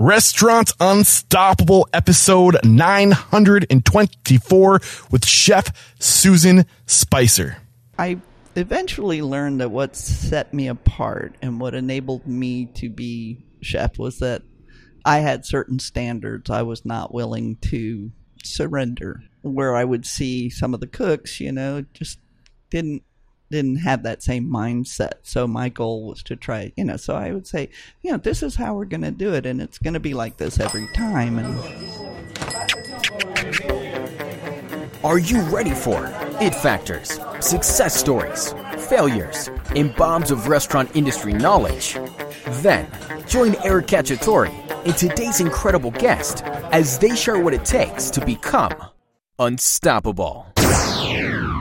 Restaurant Unstoppable, episode 924 with Chef Susan Spicer. I eventually learned that what set me apart and what enabled me to be chef was that I had certain standards I was not willing to surrender. Where I would see some of the cooks, you know, just didn't didn't have that same mindset. So my goal was to try, you know, so I would say, you know, this is how we're going to do it and it's going to be like this every time and Are you ready for it factors, success stories, failures, and bombs of restaurant industry knowledge? Then, join Eric Cacciatore and today's incredible guest as they share what it takes to become unstoppable.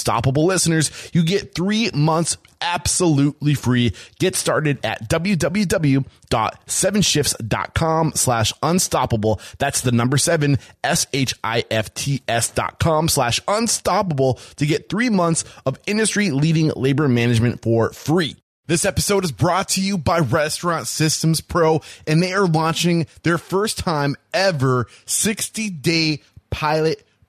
Unstoppable listeners, you get three months absolutely free. Get started at www.sevenshifts.com slash unstoppable. That's the number seven, S-H-I-F-T-S dot com slash unstoppable to get three months of industry leading labor management for free. This episode is brought to you by Restaurant Systems Pro, and they are launching their first time ever 60 day pilot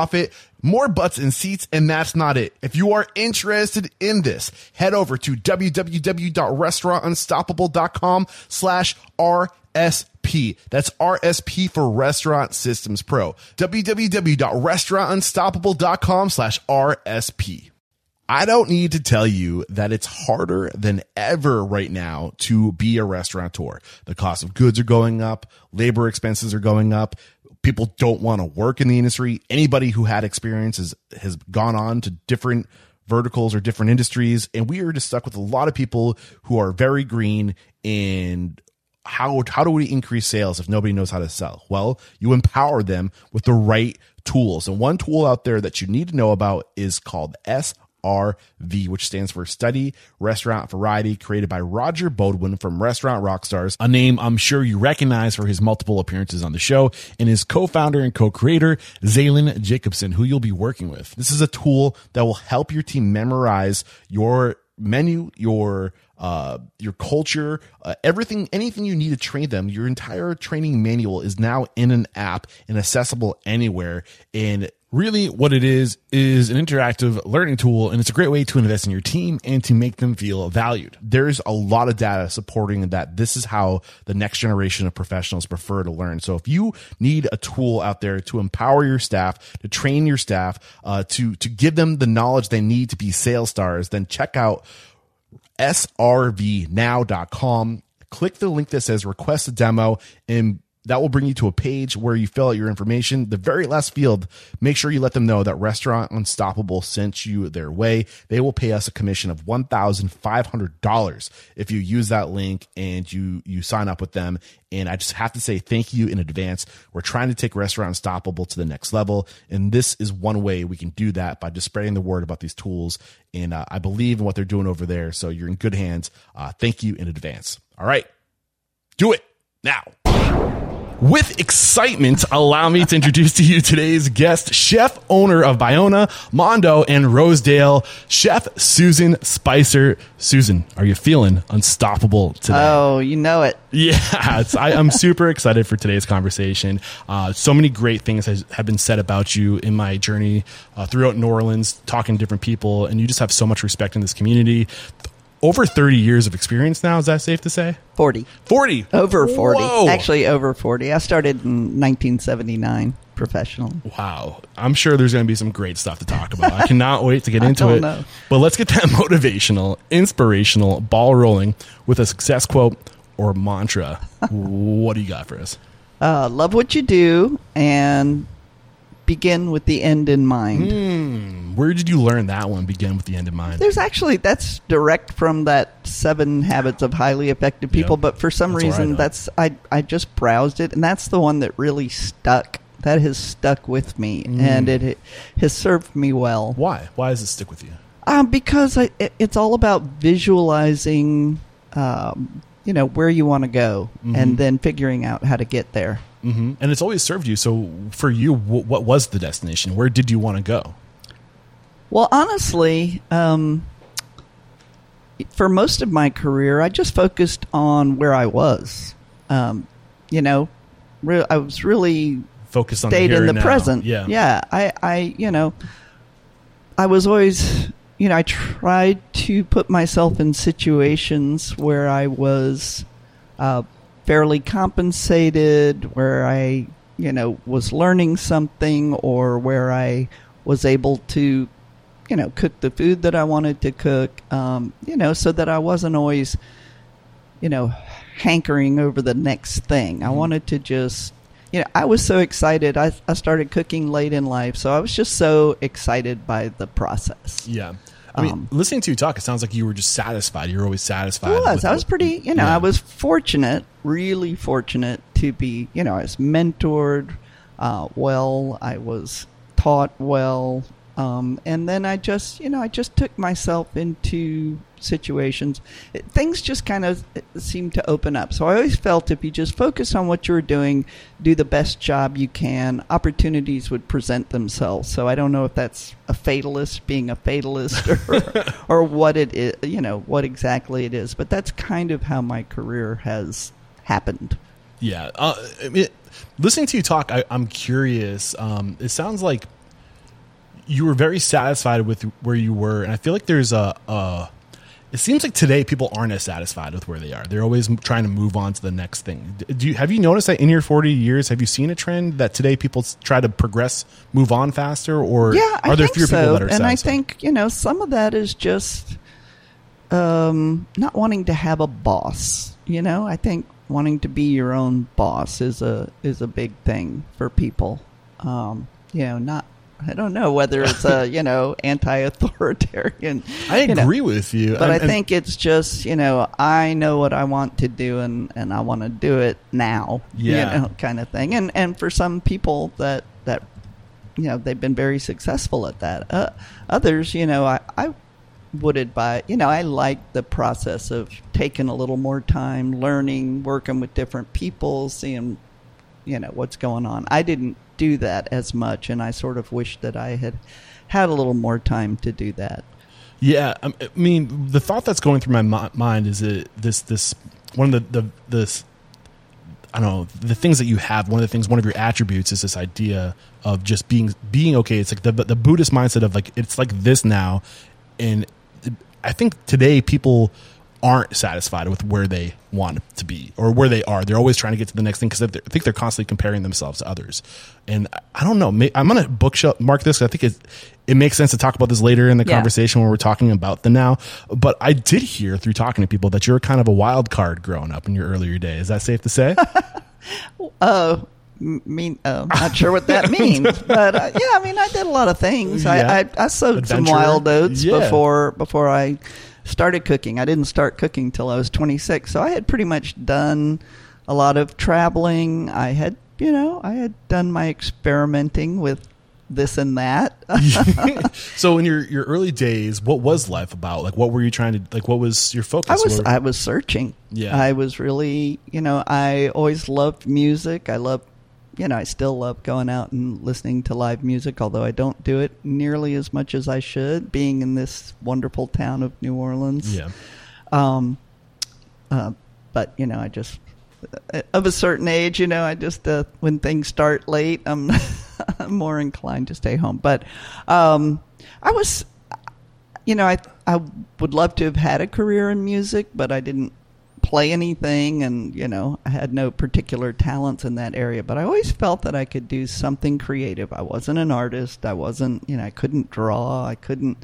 profit, more butts and seats, and that's not it. If you are interested in this, head over to www.restaurantunstoppable.com slash RSP. That's RSP for Restaurant Systems Pro. www.restaurantunstoppable.com slash RSP. I don't need to tell you that it's harder than ever right now to be a restaurateur. The cost of goods are going up, labor expenses are going up. People don't want to work in the industry. Anybody who had experience has, has gone on to different verticals or different industries. And we are just stuck with a lot of people who are very green and how how do we increase sales if nobody knows how to sell? Well, you empower them with the right tools. And one tool out there that you need to know about is called S RV, which stands for Study Restaurant Variety, created by Roger Beaudoin from Restaurant Rockstars, a name I'm sure you recognize for his multiple appearances on the show, and his co-founder and co-creator, Zaylin Jacobson, who you'll be working with. This is a tool that will help your team memorize your menu, your uh, your culture, uh, everything, anything you need to train them. Your entire training manual is now in an app and accessible anywhere. And really what it is is an interactive learning tool and it's a great way to invest in your team and to make them feel valued. There's a lot of data supporting that this is how the next generation of professionals prefer to learn. So if you need a tool out there to empower your staff to train your staff uh, to to give them the knowledge they need to be sales stars then check out srvnow.com click the link that says request a demo and that will bring you to a page where you fill out your information. The very last field, make sure you let them know that Restaurant Unstoppable sent you their way. They will pay us a commission of $1,500 if you use that link and you, you sign up with them. And I just have to say thank you in advance. We're trying to take Restaurant Unstoppable to the next level. And this is one way we can do that by just spreading the word about these tools. And uh, I believe in what they're doing over there. So you're in good hands. Uh, thank you in advance. All right. Do it now. With excitement, allow me to introduce to you today's guest, chef owner of Bayona, Mondo, and Rosedale, Chef Susan Spicer. Susan, are you feeling unstoppable today? Oh, you know it. Yeah, I, am super excited for today's conversation. Uh, so many great things has, have been said about you in my journey uh, throughout New Orleans, talking to different people, and you just have so much respect in this community over 30 years of experience now. Is that safe to say? 40. 40. Over 40. Whoa. Actually, over 40. I started in 1979 professional. Wow. I'm sure there's going to be some great stuff to talk about. I cannot wait to get into it. know. But let's get that motivational, inspirational ball rolling with a success quote or mantra. what do you got for us? Uh, love what you do and begin with the end in mind. Hmm, where did you learn that one? Begin with the end in mind. There's actually that's direct from that Seven Habits of Highly Effective People, Yeah. but for some That's reason that's I I just browsed it and that's the one that really stuck. That has stuck with me Mm. and it, it has served me well. Why? Why does it stick with you? Um, because I, it, it's all about visualizing, um, you know, where you want to go, Mhm. and then figuring out how to get there. Hmm And it's always served you. So for you, wh- what was the destination? Where did you want to go? Well, honestly, um, for most of my career, I just focused on where I was. Um, you know, re- I was really focused on stayed the here in the and now. present. Yeah. yeah. I, I, you know, I was always, you know, I tried to put myself in situations where I was uh, fairly compensated, where I, you know, was learning something, or where I was able to, you know, cook the food that I wanted to cook. Um, you know, so that I wasn't always, you know, hankering over the next thing. I Mhm. wanted to just you know, I was so excited. I, I started cooking late in life, so I was just so excited by the process. Yeah. I mean, Um, listening to you talk, it sounds like you were just satisfied. You were always satisfied. I was. I was pretty, you know, Yeah. I was fortunate, really fortunate to be, you know, I was mentored uh, well. I was taught well. Um, and then I just, you know, I just took myself into situations. It, things just kind of seemed to open up. So I always felt if you just focus on what you were doing, do the best job you can, opportunities would present themselves. So I don't know if that's a fatalist being a fatalist or, or what it is, you know, what exactly it is. But that's kind of how my career has happened. Yeah. Uh, I mean, listening to you talk, I, I'm curious. Um, it sounds like you were very satisfied with where you were, and I feel like there's a. a it seems like today people aren't as satisfied with where they are. They're always trying to move on to the next thing. Do you have you noticed that in your 40 years? Have you seen a trend that today people try to progress, move on faster, or yeah, are I there fewer so. people that are satisfied? and I think you know some of that is just um, not wanting to have a boss. You know, I think wanting to be your own boss is a is a big thing for people. Um, you know, not. I don't know whether it's a you know anti-authoritarian. I you know, agree with you, but I And- and- think it's just you know I know what I want to do and and I want to do it now. Yeah. you know, kind of thing. And and for some people that that you know they've been very successful at that. Uh, others, you know, I I would advise. You know, I like the process of taking a little more time, learning, working with different people, seeing you know what's going on. I didn't do that as much, and I sort of wish that I had had a little more time to do that. Yeah, I mean, the thought that's going through my mind is that this this one of the the this I don't know the things that you have. One of the things, one of your attributes is this idea of just being being okay. It's like the the Buddhist mindset of like it's like this now, and I think today people aren't satisfied with where they want to be or where they are. They're always trying to get to the next thing because I think they're constantly comparing themselves to others. And I- don't know. I'm gonna bookshelf mark this. 'cause I think it it makes sense to talk about this later in the Yeah. conversation when we're talking about the now. But I did hear through talking to people that you're kind of a wild card growing up in your earlier days. Is that safe to say? Oh, m- mean, uh, not sure what that means, but uh, yeah, I mean, I did a lot of things. Yeah. I, I, I sowed some wild oats Yeah. before before I started cooking. I didn't start cooking till I was 26, so I had pretty much done a lot of traveling. I had, you know, I had done my experimenting with this and that. so in your your early days, what was life about? Like, what were you trying to like? What was your focus? I was What- I was searching. Yeah. I was really, you know, I always loved music. I love, you know, I still love going out and listening to live music, although I don't do it nearly as much as I should. Being in this wonderful town of New Orleans. yeah. Um, uh, but you know, I just uh, of a certain age, you know, I just uh, when things start late, I'm, I'm more inclined to stay home. But um, I was you know, I I would love to have had a career in music, but I didn't play anything, and you know, I had no particular talents in that area. But I always felt that I could do something creative. I wasn't an artist. I wasn't, you know, I couldn't draw. I couldn't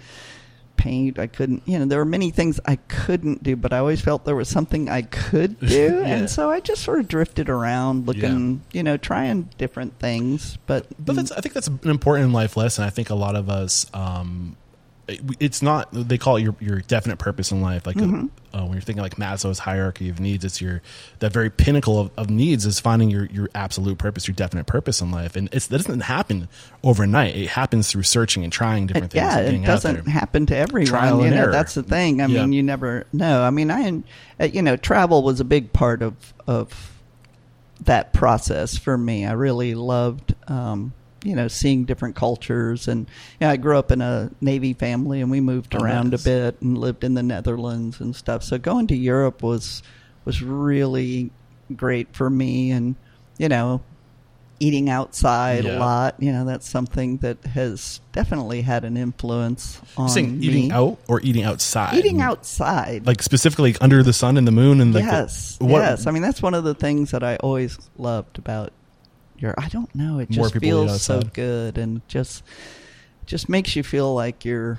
paint. I couldn't, you know, there were many things I couldn't do, but I always felt there was something I could do. Yeah. And so I just sort of drifted around looking, you know, trying different things. But, But that's, I think that's an important life lesson. I think a lot of us, um, it's not, they call it your, your definite purpose in life. Like Mm-hmm. uh, when you're thinking like Maslow's hierarchy of needs, it's your, that very pinnacle of, of needs is finding your, your absolute purpose, your definite purpose in life. And it's, that doesn't happen overnight. It happens through searching and trying different things. yeah, it doesn't happen to everyone. Trial and know, error. that's the thing. I Yeah. mean, you never know. I mean, I, uh, you know, travel was a big part of of that process for me. I really loved, um, you know, seeing different cultures, and you know, I grew up in a Navy family, and we moved Oh, around nice. a bit and lived in the Netherlands and stuff. So going to Europe was was really great for me, and you know, eating outside Yeah. a lot. You know, that's something that has definitely had an influence on saying me. eating out or eating outside? Eating outside. Like specifically like under the sun and the moon and like the- yes, what- yes. I mean, that's one of the things that I always loved about your. I don't know. It More just feels so good, and just just makes you feel like you're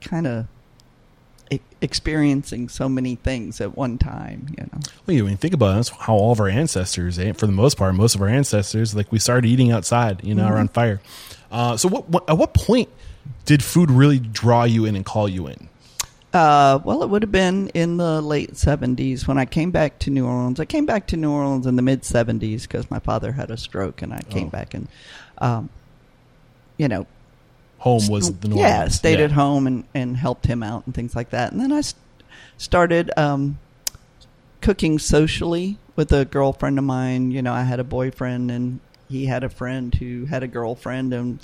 kind of experiencing so many things at one time. You know. Well, you- you think about it, that's how all of our ancestors, eh, for the most part, most of our ancestors, like we started eating outside, you know, Mm-hmm. around fire. Uh, so, what, what at what point did food really draw you in and call you in? Uh, well, it would have been in the late 70s when I came back to New Orleans. I came back to New Orleans in the mid 70s because my father had a stroke, and I came Oh. back and, um, you know, Home was the New yeah, Orleans. stayed Yeah. at home and, and helped him out and things like that. And then I s- started um, cooking socially with a girlfriend of mine. You know, I had a boyfriend and he had a friend who had a girlfriend, and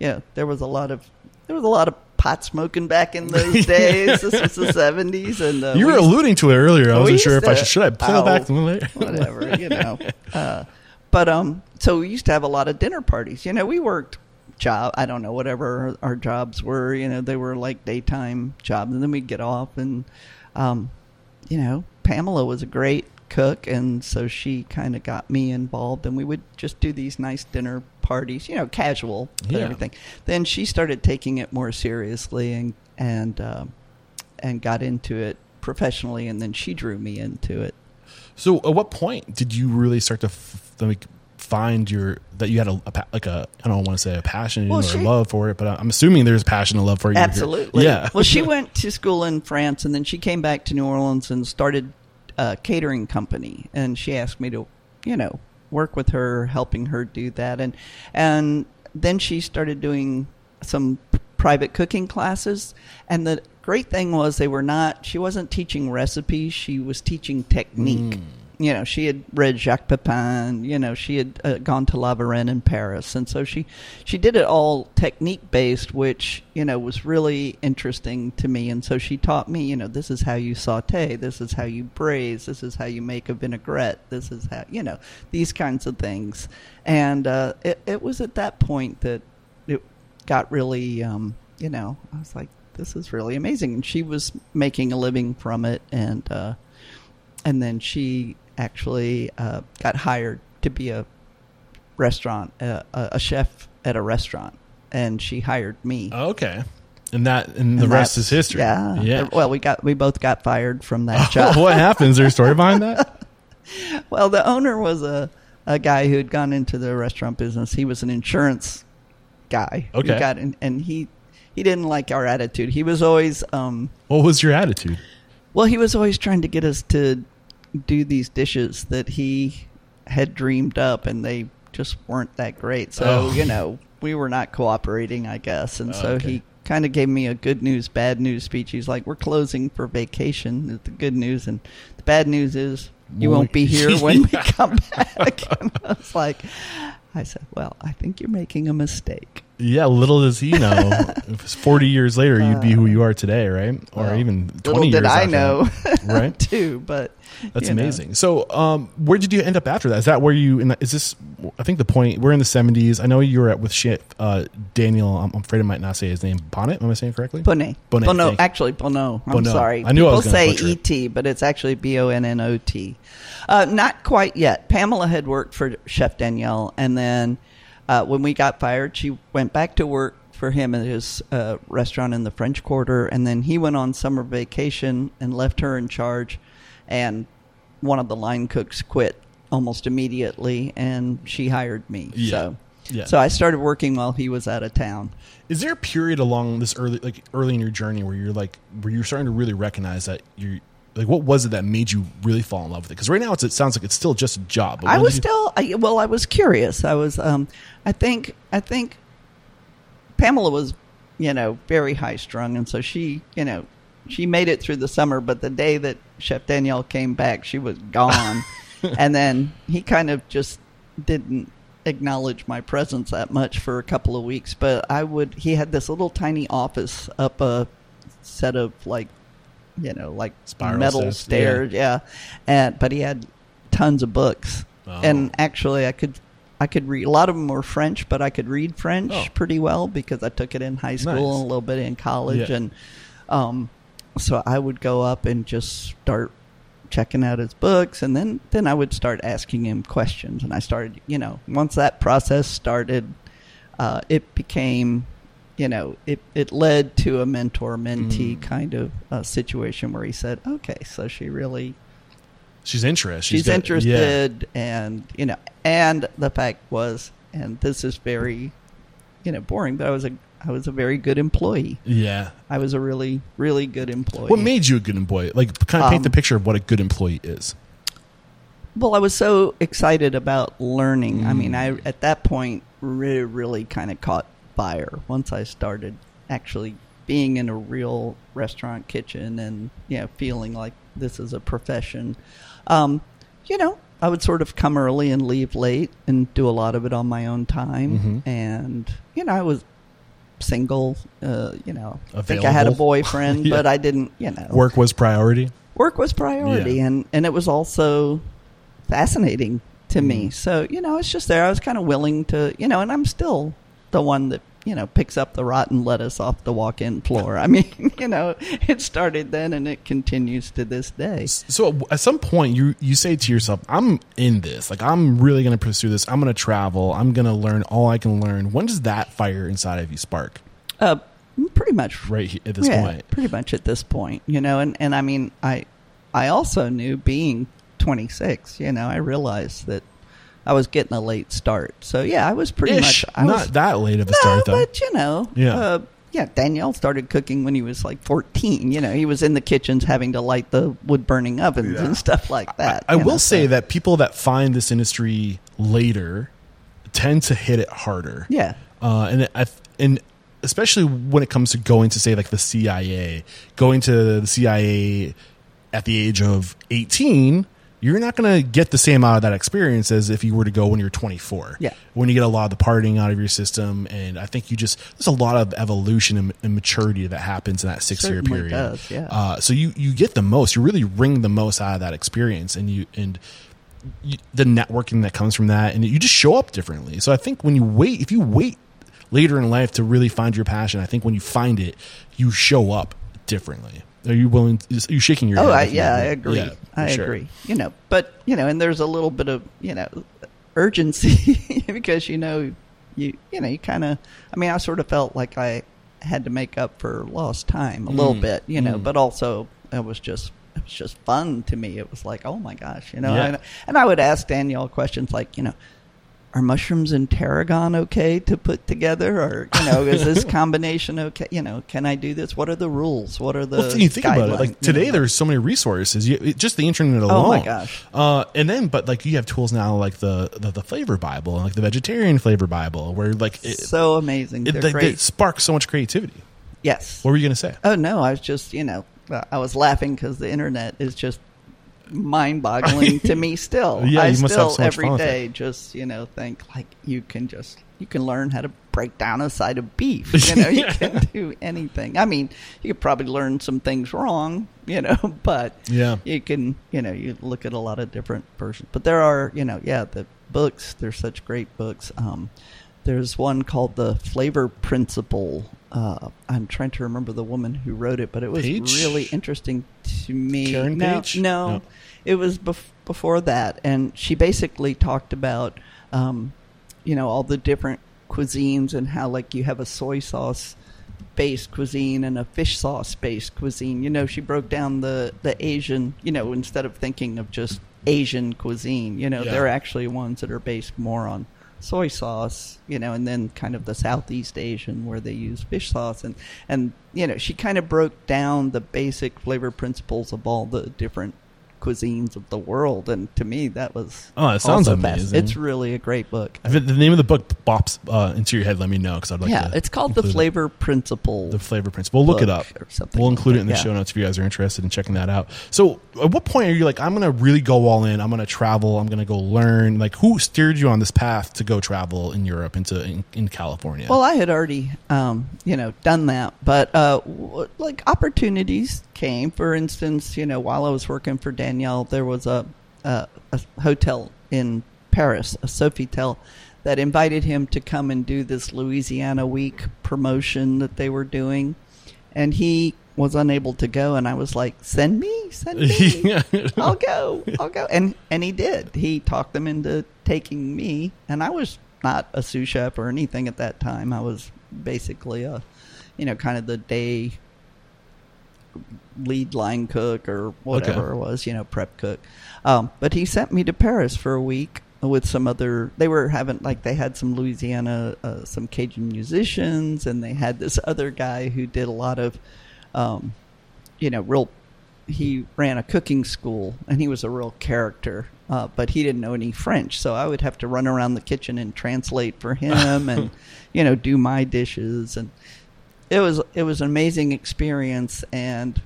yeah, there was a lot of there was a lot of pot smoking back in those days. this was the seventies, and uh, You were we used- alluding to it earlier. I wasn't sure if I should. Should I pull Oh, it back? whatever, you know. Uh, but um, so we used to have a lot of dinner parties. You know, we worked job. I don't know whatever our jobs were. You know, they were like daytime jobs, and then we'd get off. And um, you know, Pamela was a great cook, and so she kind of got me involved, and we would just do these nice dinner parties. You know, casual, Yeah. everything. Then she started taking it more seriously, and and um, and got into it professionally, and then she drew me into it. So, at what point did you really start to f- like find your that you had a, a pa- like a I don't want to say a passion Well, or she- love for it, but I'm assuming there's passion and love for. You're- Absolutely. Yeah. well, she went to school in France, and then she came back to New Orleans and started a catering company. And she asked me to, you know, work with her, helping her do that. And and then she started doing some private cooking classes. And the great thing was they were not. She wasn't teaching recipes. She was teaching technique. Hmm. You know, she had read Jacques Pepin. You know, she had uh, gone to La Varenne in Paris, and so she she did it all technique based, which you know was really interesting to me. And so she taught me, you know, this is how you saute, this is how you braise, this is how you make a vinaigrette, this is how you know these kinds of things. And uh, it it was at that point that it got really, um, you know, I was like, this is really amazing. And she was making a living from it, and uh, and then she actually uh, got hired to be a restaurant, uh, a a chef at a restaurant, and she hired me. okay. And that and the And rest is history. Yeah. Yeah. Well, we got we both got fired from that job. what happened? Is there a story behind that? well, the owner was a a guy who had gone into the restaurant business. He was an insurance guy. Okay. got in, and he he didn't like our attitude. He was always um What was your attitude? well, he was always trying to get us to do these dishes that he had dreamed up, and they just weren't that great. So Oh. you know, we were not cooperating, I guess, and so Okay. he kind of gave me a good news, bad news speech. He's like, "We're closing for vacation." The good news and the bad news is you won't be here when we come back. and I was like, I said, "Well, I think you're making a mistake." Yeah, little does he know. if it's Forty years later, you'd be who uh, you are today, right? Or Well, even Little twenty years. did I know, that, right? too. But That's you know. amazing. So, um, where did you end up after that? Is that where you? In the, is this? I think the point. We're in the seventies. I know you were at with shit, uh, Daniel. I'm, afraid I might not say his name. Bonnet. Am I saying it correctly? Bonnet. Bonnet, thank. Actually, Bono. I'm sorry. I knew I People gonna say it. E-T, but it's actually B-O-N-N-O-T. Uh, not quite yet. Pamela had worked for Chef Daniel, and then uh, when we got fired, she went back to work for him at his uh, restaurant in the French Quarter, and then he went on summer vacation and left her in charge, and one of the line cooks quit almost immediately, and she hired me. Yeah. So, Yeah. so I started working while he was out of town. Is there a period along this early, like early in your journey, where you're like, where you're starting to really recognize that you're like, what was it that made you really fall in love with it? Because right now it's, it sounds like it's still just a job. but I was you- still I, well. I was curious. I was. Um, I think. I think Pamela was, you know, very high strung, and so she, you know, she made it through the summer. But the day that Chef Daniel came back, she was gone, and then he kind of just didn't acknowledge my presence that much for a couple of weeks. But I would. He had this little tiny office up a set of like, you know, like Spiral metal steps, stairs, yeah. And but he had tons of books, Oh. and actually, I could I could read. A lot of them were French, but I could read French Oh. pretty well because I took it in high school Nice. and a little bit in college, Yeah. and um, so I would go up and just start checking out his books, and then then I would start asking him questions, and I started, you know, once that process started, uh, it became. You know, it, it led to a mentor mentee Mm. kind of uh, situation where he said, "Okay, so she really she's interested. she's, got- yeah. interested and you know and the fact was and this is very you know boring but i was a i was a very good employee Yeah. i was a really really good employee What made you a good employee? Like, kind of paint Um, the picture of what a good employee is. well i was so excited about learning i Mm. mean i at that point really really kind of caught fire once i started actually being in a real restaurant kitchen and you know feeling like this is a profession um, you know i would sort of come early and leave late and do a lot of it on my own time Mhm. and you know i was single uh, you know i think i had a boyfriend Yeah. but i didn't you know Work was priority. work was priority Yeah. and and it was also fascinating to me Mhm. so you know it's just there i was kind of willing to you know and i'm still the one that you know picks up the rotten lettuce off the walk-in floor i mean you know it started then and it continues to this day So at some point, you you say to yourself, "I'm in this. Like, I'm really going to pursue this. I'm going to travel. I'm going to learn all I can learn." When does that fire inside of you spark? uh pretty much Right at this yeah, point. pretty much at this point you know and and i mean i i also knew being 26 you know i realized that i was getting a late start so yeah i was pretty Ish. much i Not was that late of a no, start, though. but you know, Yeah. uh, yeah. Daniel started cooking when he was like fourteen. You know, he was in the kitchens having to light the wood burning ovens Yeah. and stuff like that. I you will know, say so- that people that find this industry later tend to hit it harder. yeah, uh, and I and especially when it comes to going to say like the CIA, going to the CIA at the age of eighteen, you're not going to get the same out of that experience as if you were to go when you're 24. Yeah. when you get a lot of the partying out of your system, and I think you just there's a lot of evolution and, and maturity that happens in that six year period. does, yeah. Uh, so you you get the most, you really wring the most out of that experience, and you and you, the networking that comes from that, and you just show up differently. So I think when you wait, if you wait later in life to really find your passion, I think when you find it, you show up differently. Are you willing? Are you shaking your oh, head? I, yeah, I agree. Yeah, I sure. agree. You know, but you know, and there's a little bit of you know urgency because you know you you know you kind of. I mean, I sort of felt like I had to make up for lost time a little Mm, bit, you know, mm. but also it was just. It was just fun to me. It was like, oh my gosh, you know. Yeah. And, and I would ask Daniel questions like, you know, are mushrooms and tarragon okay to put together or you know is this combination okay you know can i do this what are the rules what are the Well, you think about it. Like today, know? there's so many resources. You, it- just the internet alone. Oh, my gosh. Uh, and then, but like you have tools now, like the the, the flavor Bible, and like the vegetarian flavor Bible, where like it, so amazing it, they're they, great they spark so much creativity. yes What were you gonna say? oh no i was just you know i was laughing because the internet is just mind-boggling to me still. Yeah, I you must have still so much every fun day just you know think like you can just you can learn how to break down a side of beef. You know, you can do anything. I mean, you could probably learn some things wrong, you know, but Yeah. you can you know you look at a lot of different versions. But there are you know yeah the books. They're such great books. Um, there's one called the Flavor Principle. Uh, I'm trying to remember the woman who wrote it, but it was Page? really interesting to me. Karen no, Page? no, No. it was bef- before that, and she basically talked about, um, you know, all the different cuisines and how like you have a soy sauce based cuisine and a fish sauce based cuisine. You know, she broke down the the Asian. You know, instead of thinking of just Asian cuisine, you know, Yeah. there are actually ones that are based more on soy sauce, you know, and then kind of the Southeast Asian where they use fish sauce. And and you know, she kind of broke down the basic flavor principles of all the different cuisines of the world and to me that was Oh, it sounds also fast. amazing. It's really a great book. If it- the name of the book pops uh, into your head, let me know because I'd like yeah, to. it's called the include it. flavor principle. The flavor principle. We'll look it up. or something We'll like include it in the yeah. show notes if you guys are interested in checking that out. So, at what point are you like, I'm going to really go all in? I'm going to travel. I'm going to go learn. Like, who steered you on this path to go travel in Europe into in, in California? Well, I had already, um, you know, done that, but uh, like opportunities came. For instance, you know, while I was working for Daniel, there was a a, a hotel in Paris, a Sofitel, that invited him to come and do this Louisiana Week promotion that they were doing, and he was unable to go. And I was like, "Send me, send me." I'll go. I'll go. And and he did. He talked them into taking me, and I was not a sous chef or anything at that time. I was basically a, you know, kind of the day lead line cook or whatever it was, you know, prep cook. Um, but he sent me to Paris for a week with some other. They were having like they had some Louisiana, uh, some Cajun musicians, and they had this other guy who did a lot of, um, you know, real. He ran a cooking school, and he was a real character. Uh, but he didn't know any French, so I would have to run around the kitchen and translate for him, and you know, do my dishes, and it was it was an amazing experience. And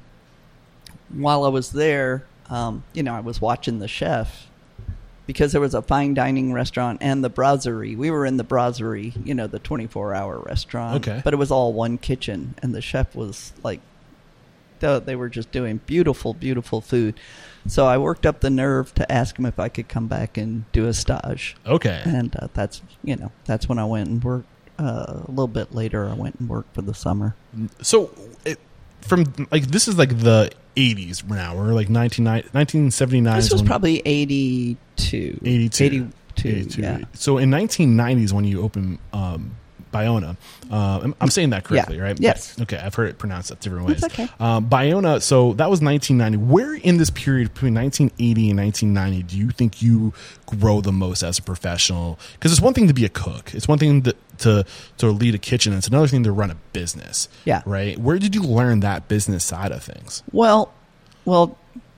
while I was there, um, you know, I was watching the chef because there was a fine dining restaurant and the brasserie. We were in the brasserie, you know, the 24 hour restaurant. Okay. But it was all one kitchen, and the chef was like, they they were just doing beautiful, beautiful food. So I worked up the nerve to ask him if I could come back and do a stage. okay. And uh, that's, you know, that's when I went and worked. Uh, a little bit later, I went and worked for the summer. So, it, from like this is like the 80s now. We're like 19, 1979. This was probably 82. 82. 82, 82. yeah. So in 1990s, when you open um, Bayona, uh, I'm, I'm saying that correctly, Yeah. right? Yes. Okay, I've heard it pronounced that different ways. It's okay. Um, Bayona, so that was 1990. Where in this period between 1980 and 1990 do you think you grow the most as a professional? Because it's one thing to be a cook, it's one thing to, to to lead a kitchen, it's another thing to run a business. Yeah. Right. Where did you learn that business side of things? Well, well,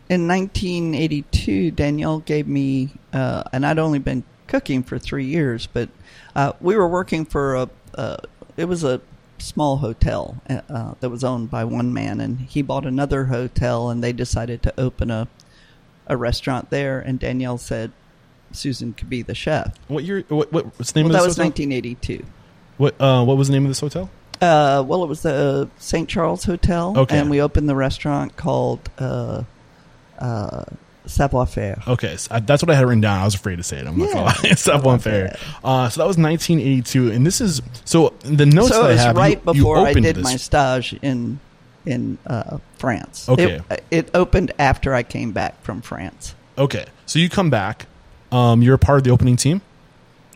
in 1982, Daniel gave me, uh, and I'd only been cooking for three years, but uh, we were working for a, uh, it was a small hotel uh, that was owned by one man, and he bought another hotel, and they decided to open a, a restaurant there, and Daniel said Susan could be the chef. What year? What, what what's the name Well, that of was this hotel? 1982. What uh, what was the name of this hotel? Uh, well, it was the St. Charles Hotel, Okay. and we opened the restaurant called uh, uh, Savoir Faire. Okay, so I, that's what I had written down. I was afraid to say it. I'm not Yeah. gonna lie. It's not one fair. Uh, so that was 1982, and this is so the notes so that I have. right you, you before I did this. my stage in in uh, France. Okay. it, it opened after I came back from France. Okay, so you come back. Um, you're a part of the opening team.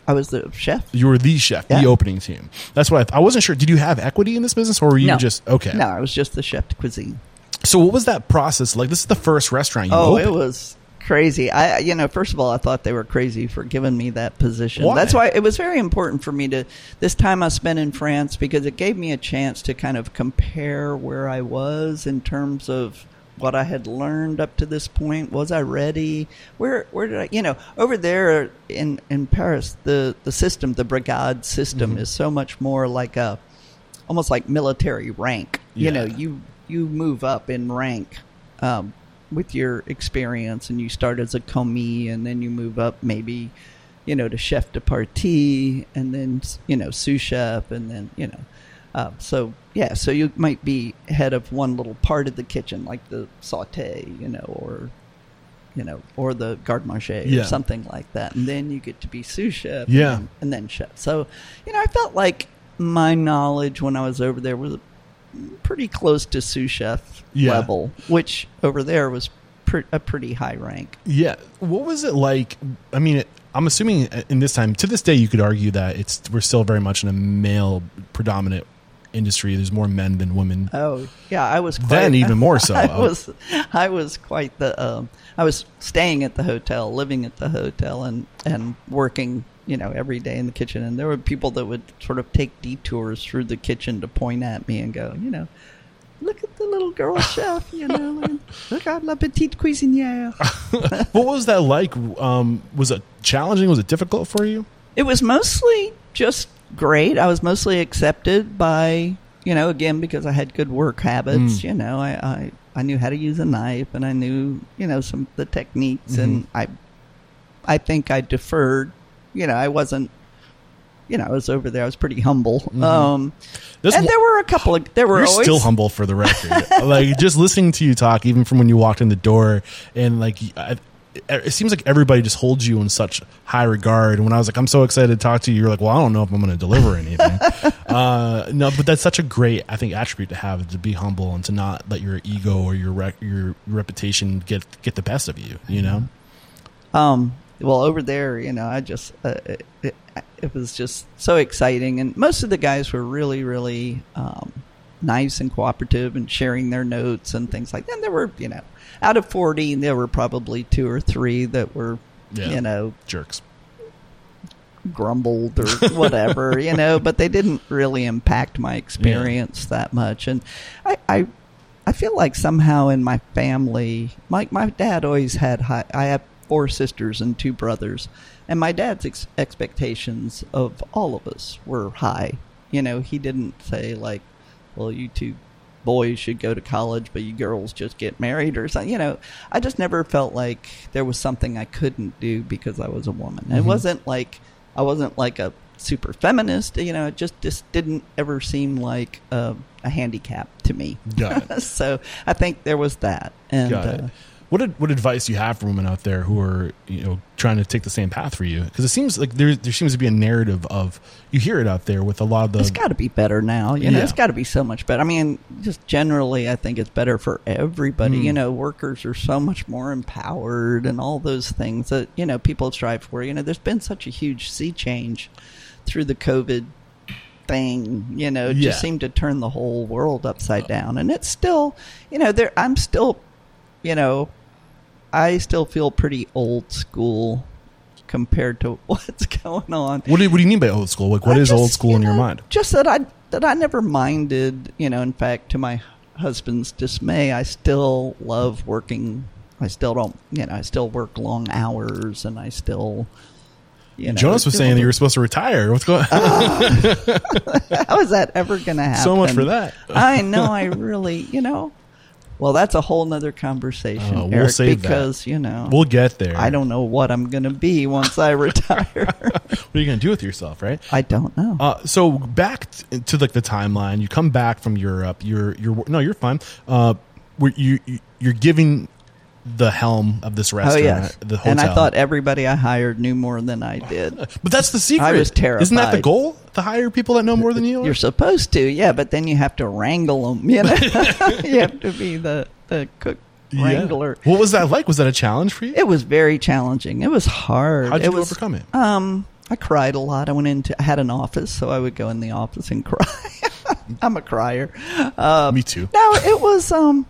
I was the chef. You were the chef, the opening team. That's what I, th- I wasn't sure. Did you have equity in this business, or were you No. just okay? No, I was just the chef de cuisine. So what was that process like? This is the first restaurant you Oh, opened. it was crazy. I, you know, first of all, I thought they were crazy for giving me that position. Why? That's why it was very important for me to this time I spent in France because it gave me a chance to kind of compare where I was in terms of what I had learned up to this point. Was I ready? Where where did I? You know, over there in in Paris, the the system, the brigade system, Mm-hmm. is so much more like a almost like military rank. You know, you you move up in rank um, with your experience, and you start as a commis, and then you move up maybe, you know, to chef de partie, and then you know sous chef, and then you know. Uh, so yeah, so you might be head of one little part of the kitchen, like the saute, you know, or you know, or the garde manger Yeah. or something like that, and then you get to be sous chef, Yeah. and, and then chef. So, you know, I felt like my knowledge when I was over there was pretty close to sous chef Yeah. level, which over there was pre- a pretty high rank. Yeah. What was it like? I mean, it, I'm assuming in this time, to this day, you could argue that it's we're still very much in a male predominant industry. There's more men than women. Oh yeah, I was quite, Then even more so. I was I was quite the um, I was staying at the hotel, living at the hotel, and and working you know every day in the kitchen. And there were people that would sort of take detours through the kitchen to point at me and go, you know. Look at the little girl chef, you know. and Look at la petite cuisinière. what was that like? Um, was it challenging? Was it difficult for you? It was mostly just great. I was mostly accepted by, you know, again because I had good work habits. Mm. You know, I, I I knew how to use a knife and I knew, you know, some of the techniques, and Mm-hmm. I I think I deferred. You know, I wasn't. You know, I was over there. I was pretty humble. Um, This and there were a couple of there were You're always still humble for the record. like just listening to you talk, even from when you walked in the door, and like I, it seems like everybody just holds you in such high regard. And when I was like, I'm so excited to talk to you, you're like, well, I don't know if I'm going to deliver anything. uh, no, but that's such a great, I think, attribute to have to be humble and to not let your ego or your rec- your reputation get get the best of you. You know. Um, well, over there, you know, I just uh, it, it, was just so exciting, and most of the guys were really, really um, nice and cooperative and sharing their notes and things like that. And there were, you know, out of forty, there were probably two or three that were, Yeah. you know, Jerks. grumbled or whatever, you know, but they didn't really impact my experience that much. And I, I, I feel like somehow in my family, my my dad always had high. I have four sisters and two brothers, and my dad's ex- expectations of all of us were high. You know, he didn't say like, "Well, you two boys should go to college, but you girls just get married or something." You know, I just never felt like there was something I couldn't do because I was a woman. It wasn't like I wasn't like a super feminist. You know, it just just didn't ever seem like a, a handicap to me. Got it. so I think there was that. And Got uh, it. What what advice do you have for women out there who are you know trying to take the same path for you? Because it seems like there there seems to be a narrative of you hear it out there with a lot of the it's got to be better now. You know, Yeah. it's got to be so much better. I mean, just generally, I think it's better for everybody. Mm. You know, workers are so much more empowered and all those things that you know people strive for. You know, there's been such a huge sea change through the COVID thing. You know, it Yeah. just seemed to turn the whole world upside down. And it's still, you know, there. I'm still, you know, I still feel pretty old school compared to what's going on. What do, what do you mean by old school? Like, what I is just, old school you in your mind? Just that I that I never minded. You know, in fact, to my husband's dismay, I still love working. I still don't. You know, I still work long hours, and I still. You know, Jonas was saying that you were supposed to retire. What's going? How is that ever going to happen? so much for that. I know. I really. You know. Well, that's a whole nother conversation, Oh, we'll Eric, save that. because you know We'll get there. I don't know what I'm going to be once I retire. What are you going to do with yourself, right? I don't know. Uh, so back t- to like the timeline, you come back from Europe. You're you're no, you're fine. Uh, you you- you're giving the helm of this Oh restaurant, yes, the hotel. and I thought everybody I hired knew more than I did. but that's the secret. I was terrified. Isn't that the goal? To hire people that know more than you. are? You're supposed to, yeah, but then you have to wrangle them. You know, you have to be the the cook Yeah. wrangler. What was that like? Was that a challenge for you? It was very challenging. It was hard. How'd it you was, overcome it? Um, I cried a lot. I went into. I had an office, so I would go in the office and cry. I'm a crier. Uh, Me too. No, it was um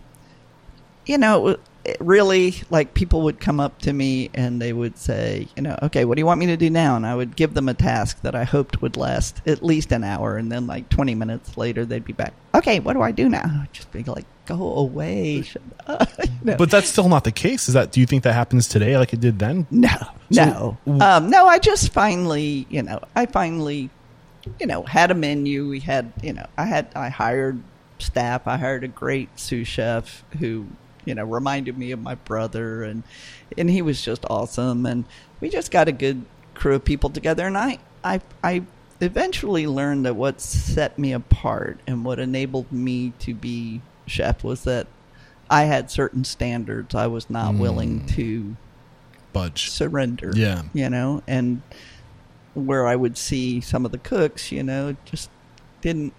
you know, it wa- it really like people would come up to me and they would say, you know, okay, what do you want me to do now? And I would give them a task that I hoped would last at least an hour and then like 20 minutes later they'd be back. Okay, what do I do now? I'd just be like, go away. You know? But that's still not the case. Is that? Do you think that happens today, like it did then? No, So- no, um, no. I just finally, you know, I finally, you know, had a menu. We had, you know, I had, I hired staff. I hired a great sous chef who, you know, reminded me of my brother, and and he was just awesome, and we just got a good crew of people together, and I I I eventually learned that what set me apart and what enabled me to be chef was that I had certain standards I was not hmm. willing to Budge. surrender. Yeah. You know, and where I would see some of the cooks, you know, just didn't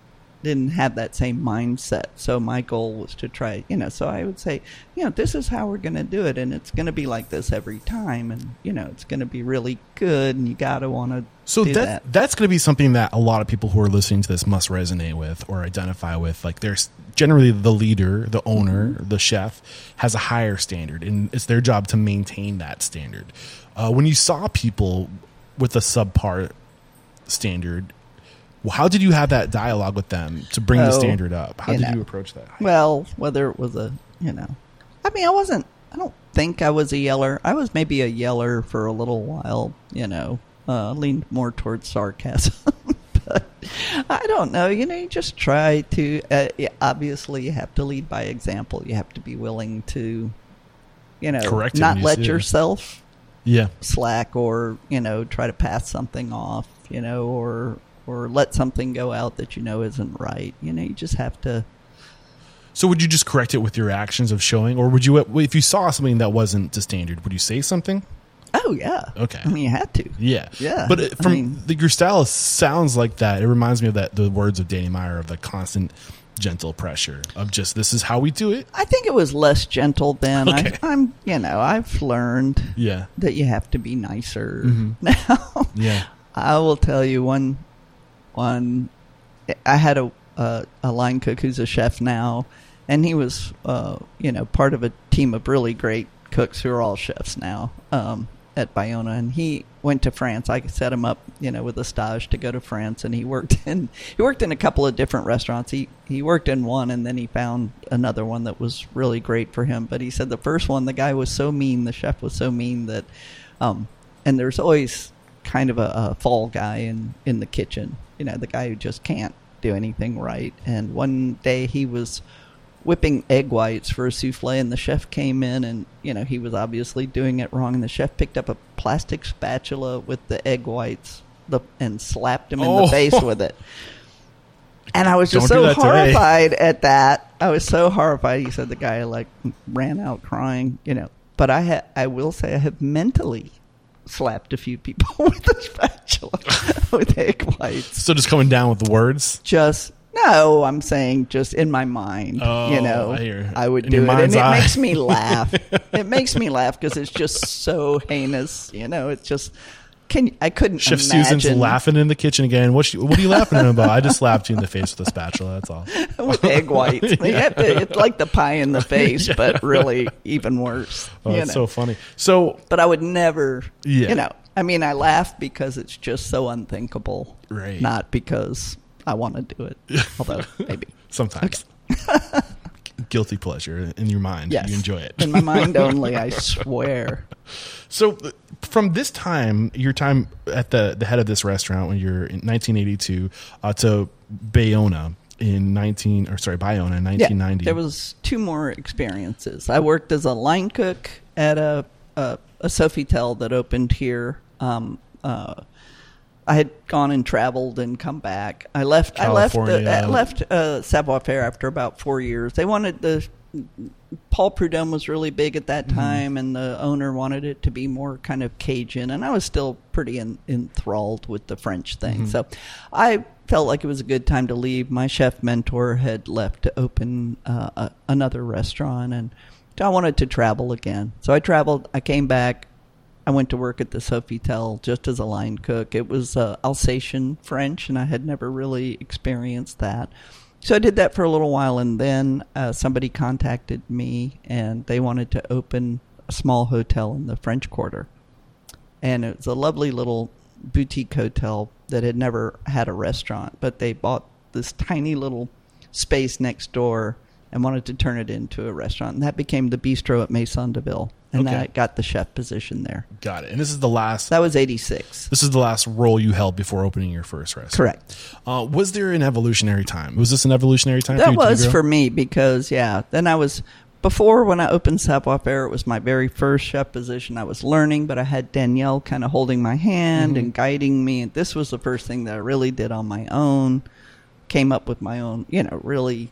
didn't have that same mindset. So my goal was to try, you know, so I would say, you know, this is how we're going to do it and it's going to be like this every time and you know, it's going to be really good and you got to want to So that, that. that's going to be something that a lot of people who are listening to this must resonate with or identify with. Like, there's generally the leader, the owner, Mm-hmm. the chef has a higher standard, and it's their job to maintain that standard. Uh, when you saw people with a subpar standard, well, how did you have that dialogue with them to bring the Oh, standard up? How you did know. you approach that? Well, whether it was a, you know, I mean, I wasn't. I don't think I was a yeller. I was maybe a yeller for a little while. You know, uh, leaned more towards sarcasm. but I don't know. You know, you just try to. Uh, obviously, you have to lead by example. You have to be willing to, you know, Correct not let yourself Yeah. slack or you know try to pass something off. You know, or or let something go out that you know isn't right. You know, you just have to. So would you just correct it with your actions of showing, or would you, if you saw something that wasn't to standard, would you say something? Oh yeah. Okay. I mean, you had to. Yeah, Yeah, But it, I from mean- the, your style sounds like that. It reminds me of that the words of Danny Meyer of the constant gentle pressure of just this is how we do it. I think it was less gentle then. Okay. I, I'm, you know, I've learned Yeah, that you have to be nicer Mm-hmm. now. yeah. I will tell you one, one. I had a a, a line cook who's a chef now, and he was, uh, you know, part of a team of really great cooks who are all chefs now um, at Bayona. And he went to France. I set him up, you know, with a stage to go to France, and he worked in he worked in a couple of different restaurants. He he worked in one, and then he found another one that was really great for him. But he said the first one, the guy was so mean, the chef was so mean that, um, and there's always kind of a, a fall guy in in the kitchen. You know, the guy who just can't do anything right. And one day he was whipping egg whites for a souffle, and the chef came in, and you know he was obviously doing it wrong. And the chef picked up a plastic spatula with the egg whites, the and slapped him in Oh. the face with it. And I was just Don't so that today. horrified at that. I was so horrified. He said the guy like ran out crying, you know. But I ha- I will say I have mentally slapped a few people with a spatula with egg whites. So just coming down with the words. Just no, I'm saying just in my mind, Oh, you know, I. I would In do it, and mind's it makes me laugh. it makes me laugh because it's just so heinous. You know, it's just can I couldn't Chef imagine Susan's laughing in the kitchen again. What, she, what are you laughing at about? I just slapped you in the face with a spatula. That's all. with egg whites. To- it's like the pie in the face, but really even worse. Oh, know. so funny. So but I would never, Yeah. you know, I mean, I laugh because it's just so unthinkable, Right. Not because I want to do it, although maybe. sometimes guilty pleasure in your mind. Yes, You enjoy it. in my mind only. I swear. So from this time, your time at the the head of this restaurant when you're in 1982 uh, to Bayona in 19 or sorry Bayona in Yeah, 1990. there was two more experiences. I worked as a line cook at a a, a Sofitel that opened here. Um, uh, I had gone and traveled and come back. I left. I left. The, I left uh, Savoir Faire after about four years. They wanted the Paul Prudhomme was really big at that time, and the owner wanted it to be more kind of Cajun, and I was still pretty en- enthralled with the French thing. So I felt like it was a good time to leave. My chef mentor had left to open uh, a, another restaurant, and I wanted to travel again. So I traveled. I came back. I went to work at the Sofitel just as a line cook. It was uh, Alsatian French, and I had never really experienced that. So I did that for a little while, and then uh, somebody contacted me, and they wanted to open a small hotel in the French Quarter. And it was a lovely little boutique hotel that had never had a restaurant, but they bought this tiny little space next door and wanted to turn it into a restaurant. And that became the bistro at Maison de Ville. And Okay. I got the chef position there. Got it. And this is the last. That was 86. this is the last role you held before opening your first restaurant. Correct. Uh, was there an evolutionary time? Was this an evolutionary time? for That you was for me because, yeah, then I was, before when I opened Savoir Faire, it was my very first chef position. I was learning, but I had Daniel kind of holding my hand Mm-hmm. and guiding me. And this was the first thing that I really did on my own. Came up with my own, you know, really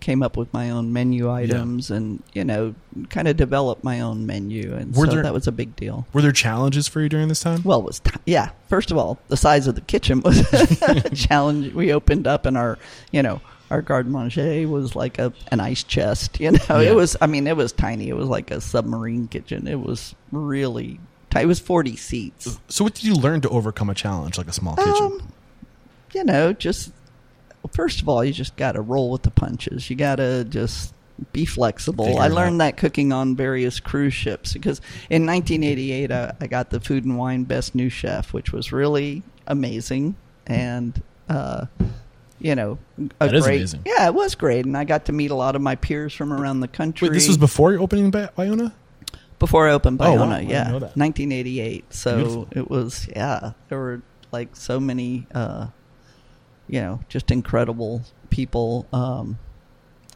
came up with my own menu items and you know kind of developed my own menu and Were so there- that was a big deal Were there challenges for you during this time? well, it was t- yeah. First of all, the size of the kitchen was a challenge. We opened up, and our you know our garde manger was like a an ice chest. You know, Yeah. it was. I mean, it was tiny. It was like a submarine kitchen. It was really. Tight. It was forty seats. So, what did you learn to overcome a challenge like a small kitchen? Um, you know, just first of all, you just got to roll with the punches. You got to just be flexible. Figure I learned that cooking on various cruise ships because in 1988 I, I got the Food and Wine Best New Chef, which was really amazing and. Uh, you know, a That great. Yeah, it was great, and I got to meet a lot of my peers from around the country. Wait, this was before opening Bi- Iona? Before I opened Oh, wow. Bayona, I didn't yeah, know that. 1988. So Beautiful. it was, yeah, there were like so many, uh, you know, just incredible people. Um,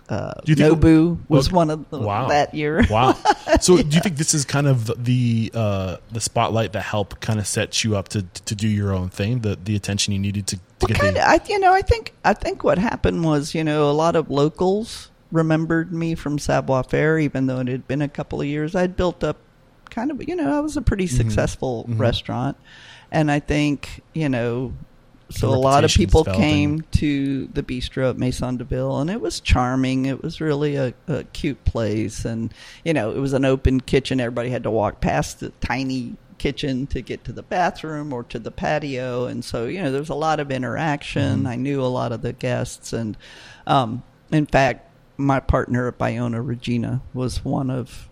uh, Do you think- Nobu was Okay. one of the, Wow. that year. Wow. So, do you think this is kind of the uh, the spotlight that helped kind of set you up to to do your own thing, the the attention you needed to, to Well, get kind the of. I, you know, I think I think what happened was, you know, a lot of locals remembered me from Savoir Faire, even though it had been a couple of years. I'd built up kind of, you know, I was a pretty Mm-hmm. successful restaurant, and I think, you know, so a lot of people came to the bistro at Maison de Ville, and it was charming. It was really a, a cute place, and you know, it was an open kitchen. Everybody had to walk past the tiny kitchen to get to the bathroom or to the patio, and so you know, there was a lot of interaction. I knew a lot of the guests, and um, in fact, my partner at Bayona, Regina, was one of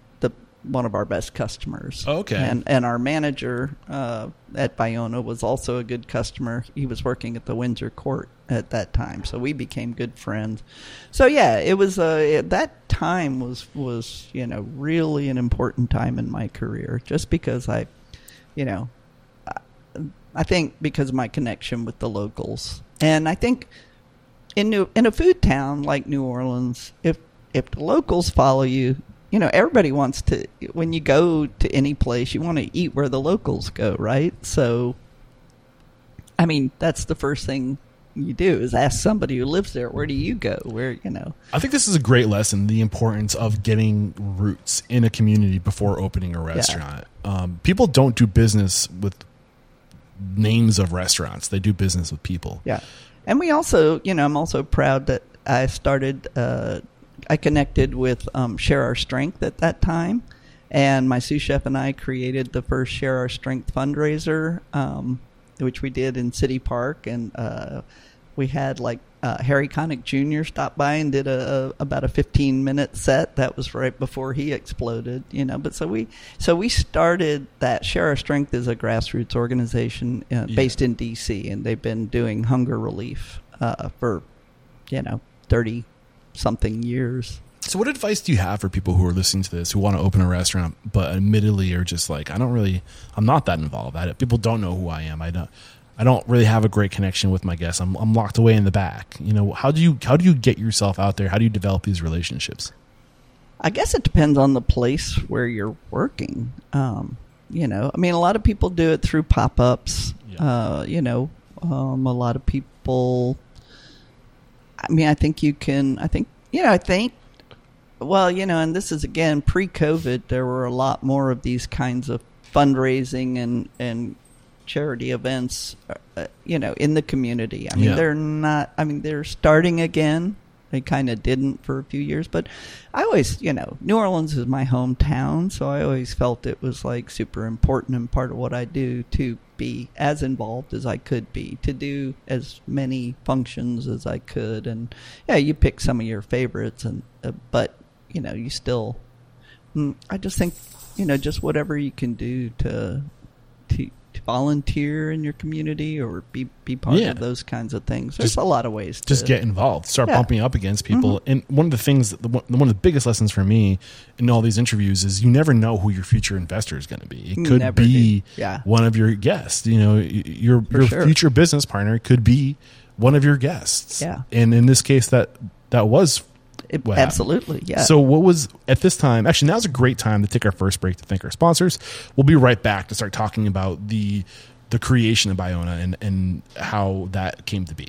one of our best customers. Okay. and and our manager uh, at Bayona was also a good customer. He was working at the Windsor Court at that time, so we became good friends. So yeah, it was uh, that time was was you know really an important time in my career, just because I, you know, I, I think because of my connection with the locals, and I think in New in a food town like New Orleans, if if the locals follow you, you know everybody wants to. When you go to any place, you want to eat where the locals go, right? So, I mean, that's the first thing you do is ask somebody who lives there, where do you go? Where you know? I think this is a great lesson: the importance of getting roots in a community before opening a restaurant. Um, people don't do business with names of restaurants; they do business with people. Yeah. And we also, you know, I'm also proud that I started, uh, I connected with um, Share Our Strength at that time. And my sous chef and I created the first Share Our Strength fundraiser, um, which we did in City Park. And uh, we had like uh, Harry Connick Jr. stop by and did a, a about a 15 minute set. That was right before he exploded, you know. But so we so we started that Share Our Strength is a grassroots organization uh, Yeah. based in D.C. and they've been doing hunger relief uh, for you know 30 something years. So, what advice do you have for people who are listening to this who want to open a restaurant, but admittedly are just like, I don't really, I'm not that involved. at it. people don't know who I am. I don't, I don't really have a great connection with my guests. I'm, I'm locked away in the back. You know, how do you, how do you get yourself out there? How do you develop these relationships? I guess it depends on the place where you're working. Um, you know, I mean, a lot of people do it through pop ups. Yeah. Uh, you know, um, a lot of people. I mean, I think you can. I think you know. I think. Well, you know, and this is again pre-COVID. There were a lot more of these kinds of fundraising and and charity events. Uh, you know, in the community. I mean, Yeah. they're not. I mean, they're starting again. They kind of didn't for a few years, but I always, you know, New Orleans is my hometown, so I always felt it was like super important and part of what I do to be as involved as I could be, to do as many functions as I could, and yeah, you pick some of your favorites, and uh, but you know, you still, mm, I just think, you know, just whatever you can do to to. Volunteer in your community or be be part Yeah. of those kinds of things. There's Just- a lot of ways to just get involved start Yeah. Mm-hmm. bumping up against people and one of the things that the, one one of the biggest lessons for me in all these interviews is you never know who your future investor is going to be it could never be. Yeah. one of your guests you know your For your sure. future business partner could be one of your guests Yeah. and in this case that that was It- happened. absolutely, yeah. So what was at this time? Actually, now's a great time to take our first break to thank our sponsors. We'll be right back to start talking about the the creation of Bayona and and how that came to be.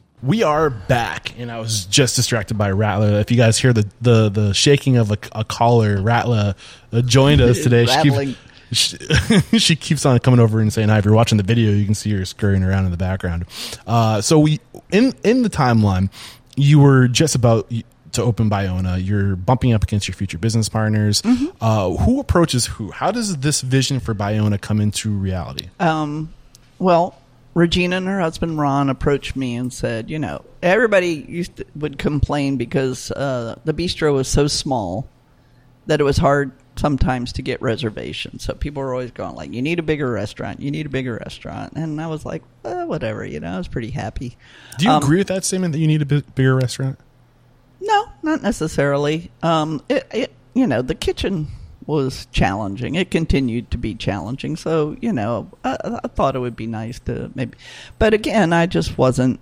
We are back, and I was just distracted by Rattler. If you guys hear the the, the shaking of a, a collar, Rattler uh, joined us today. She keeps- she, she keeps on coming over and saying hi. If you're watching the video, you can see her scurrying around in the background. Uh, so we in in the timeline, you were just about to open Bayona. You're bumping up against your future business partners. Uh, who approaches who? How does this vision for Bayona come into reality? Um, Well, Regina and her husband Ron approached me and said, you know, everybody used to, would complain because uh, the bistro was so small that it was hard sometimes to get reservations. So people were always going like, "You need a bigger restaurant. You need a bigger restaurant." And I was like, eh, "Whatever," you know. I was pretty happy. Do you Um, agree with that statement that you need a bi- bigger restaurant? No, not necessarily. Um, it, it, you know, the kitchen was challenging. It continued to be challenging. So, you know, I, I thought it would be nice to maybe, but again, I just wasn't.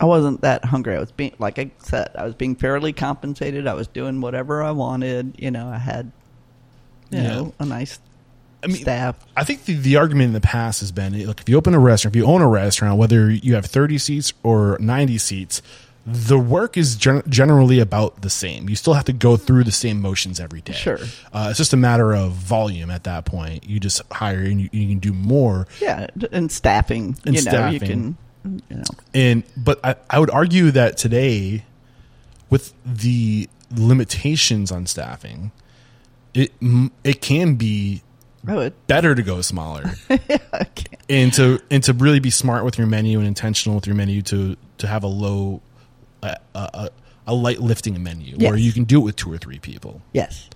I wasn't that hungry. I was being, like I said, I was being fairly compensated. I was doing whatever I wanted. You know, I had, you Yeah. know, a nice I mean, staff. I think the, the argument in the past has been look, if you open a restaurant, if you own a restaurant, whether you have 30 seats or 90 seats, the work is gen- generally about the same. You still have to go through the same motions every day. Sure. Uh, it's just a matter of volume at that point. You just hire and you, you can do more. Yeah, and staffing. And you know, you staffing. can, you know, And but I, I would argue that today, with the limitations on staffing, it it can be I better to go smaller. Okay. and to and to really be smart with your menu and intentional with your menu to to have a low a, a, a light lifting menu where you can do it with two or three people Yes.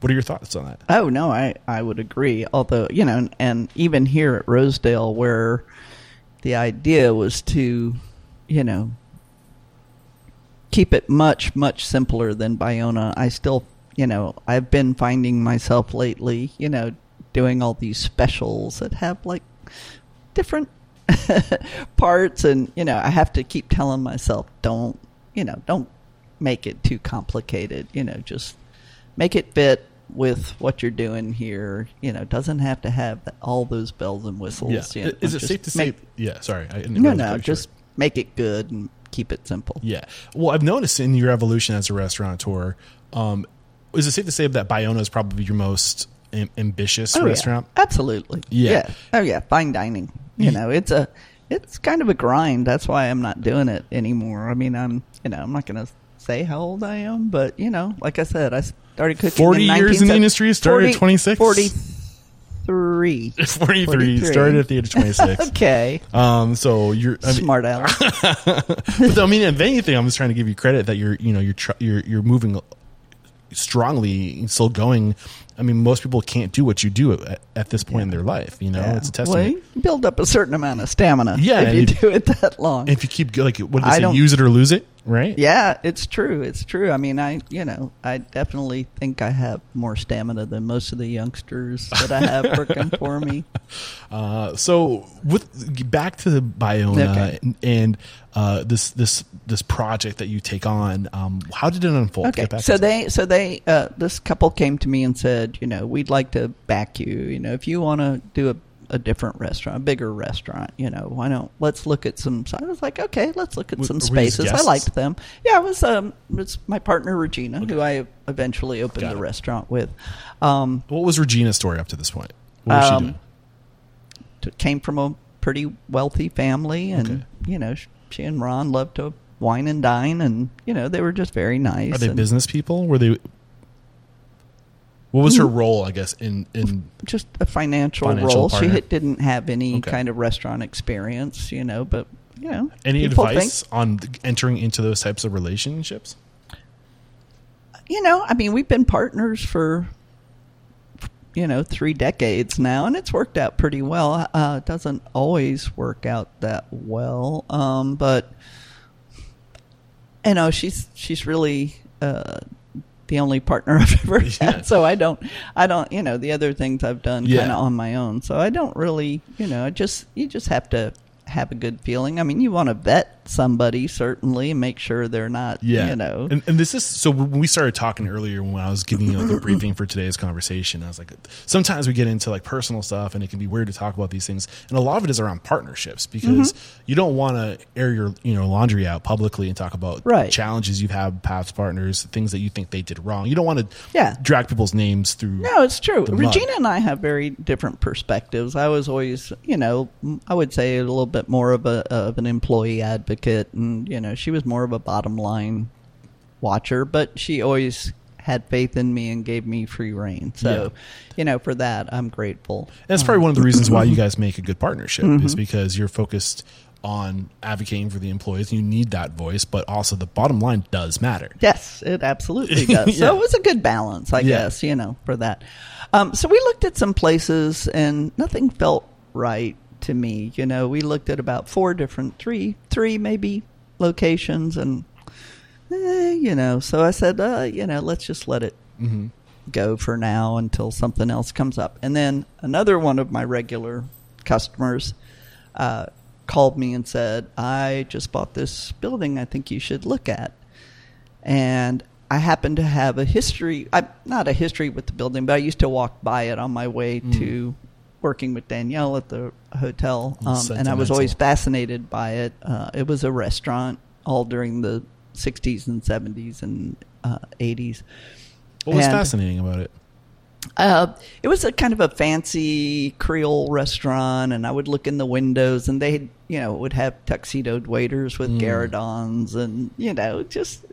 what are your thoughts on that Oh no, I I would agree. Although you know, and, and even here at Rosedale, where the idea was to, you know, keep it much much simpler than Bayona. I still, you know, I've been finding myself lately, you know, doing all these specials that have like different parts, and you know, I have to keep telling myself, don't, you know, don't make it too complicated. You know, just make it fit with what you're doing here. You know, doesn't have to have all those bells and whistles. you know, is it safe to make- say yeah sorry I didn't No, really no, just short. make it good and keep it simple. yeah well i've noticed in your evolution as a restaurateur um is it safe to say that Bayona is probably your most am- ambitious Oh, restaurant Yeah, absolutely. Yeah. Oh yeah, fine dining. You know, it's a it's kind of a grind. That's why I'm not doing it anymore. I mean, I'm you know, I'm not going to say how old I am, but you know, like I said, I started cooking 40 in years in the industry, started at 26? 43. 43, 43. started at the age of 26 Okay. um so you're I mean, Smart aleck. but I mean, if anything, I'm just trying to give you credit that you're, you know, you're tr- you're you're moving strongly, still going. I mean, most people can't do what you do at, at this point in their life. You know, Yeah. it's a Well, testament. you build up a certain amount of stamina Yeah, if you and do it that long. if you keep like, what do they say? Use it or lose it. Right? Yeah, it's true. It's true. I mean, I you know, I definitely think I have more stamina than most of the youngsters that I have working for me. Uh, so with back to the Bayona Okay. and, and uh, this this this project that you take on, um, how did it unfold? Okay, so they so they uh, this couple came to me and said, you know, we'd like to back you. You know, if you want to do a a different restaurant, a bigger restaurant, you know, why don't let's look at some. So I was like, okay, let's look at W- some spaces. I liked them. Yeah, it was um, it was my partner Regina, who I eventually opened Got the it. restaurant with. Um, what was Regina's story up to this point? What was she Um, doing? t- came from a pretty wealthy family, and Okay. you know, sh- she and Ron loved to wine and dine, and you know, they were just very nice. Are they and business people? Were they? What was her role? I guess in in Just a financial, Financial role. She had, didn't have any Okay. kind of restaurant experience, you know, but you know, any people advice think- on entering into those types of relationships? you know, I mean, we've been partners for you know three decades now, and it's worked out pretty well. Uh, it doesn't always work out that well, um, but you know, she's she's really uh, the only partner I've ever Yeah. had. So I don't, I don't, you know, the other things I've done Yeah. kind of on my own. So I don't really, you know, just you just have to have a good feeling. I mean, you want to vet somebody certainly, make sure they're not, Yeah, you know, and, and this is so when we started talking earlier when I was giving you like the briefing for today's conversation. I was like, sometimes we get into like personal stuff, and it can be weird to talk about these things. And a lot of it is around partnerships because Mm-hmm. you don't want to air your you know laundry out publicly and talk about Right. challenges you've had past partners, things that you think they did wrong. You don't want to Yeah. drag people's names through. No, it's true. Regina and I have very different perspectives. I was always, you know, i would say a little bit more of a of an employee advocate, and you know, she was more of a bottom line watcher. But she always had faith in me and gave me free reign. So, you know, for that, I'm grateful. And that's probably one of the reasons why you guys make a good partnership Mm-hmm. is because you're focused on advocating for the employees. You need that voice, but also the bottom line does matter. Yes, it absolutely does. Yeah. So it was a good balance, I Yeah. guess, you know, for that. Um, so we looked at some places and nothing felt right to me. You know, we looked at about four different, three, three maybe locations and, eh, you know, so I said, uh, you know, let's just let it Mm-hmm. go for now until something else comes up. And then another one of my regular customers uh, called me and said, I just bought this building I think you should look at. And I happen to have a history, I, not a history with the building, but I used to walk by it on my way to working with Daniel at the hotel. Um, and I was always fascinated by it. Uh, it was a restaurant all during the 60s and 70s and uh, 80s. What was And- fascinating about it? Uh, it was a kind of a fancy Creole restaurant, and I would look in the windows, and they, you know, would have tuxedoed waiters with gueridons, and you know, just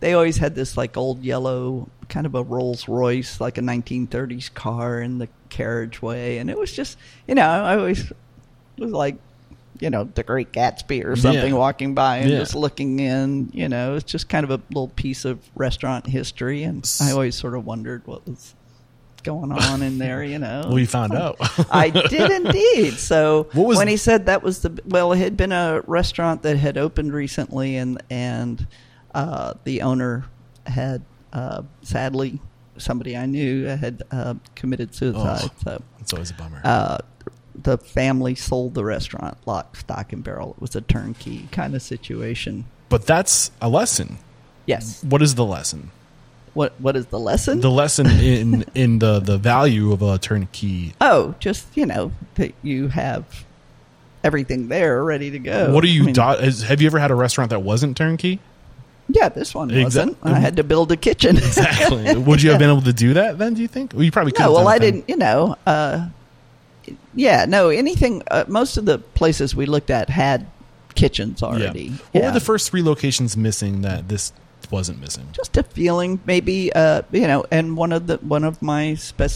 they always had this like old yellow kind of a Rolls Royce, like a 1930s car in the carriageway, and it was just, you know, I always was like, you know, the Great Gatsby or something, Yeah. walking by and Yeah. just looking in. You know, it's just kind of a little piece of restaurant history, and I always sort of wondered what was going on in there. You know, we found out. I did indeed. So when he said that was the well, it had been a restaurant that had opened recently, and and uh, the owner had uh, sadly somebody I knew had uh, committed suicide. Oh. So It's always a bummer. uh, the family sold the restaurant lock, stock, and barrel. It was a turnkey kind of situation. but that's a lesson. Yes. What is the lesson? What What is the lesson? The lesson in in the the value of a turnkey. oh, just you know that you have everything there ready to go. what are you? I mean, do- have you ever had a restaurant that wasn't turnkey? Yeah, this one wasn't. I had to build a kitchen. Exactly. Would you have been able to do that then? Do you think? Well, you probably could. no, well, I then. didn't. You know, uh, yeah, no, anything. Uh, most of the places we looked at had kitchens Yeah. already. What Yeah. were the first three locations missing that this wasn't missing? Just a feeling, maybe. Uh, you know, and one of the one of my spec,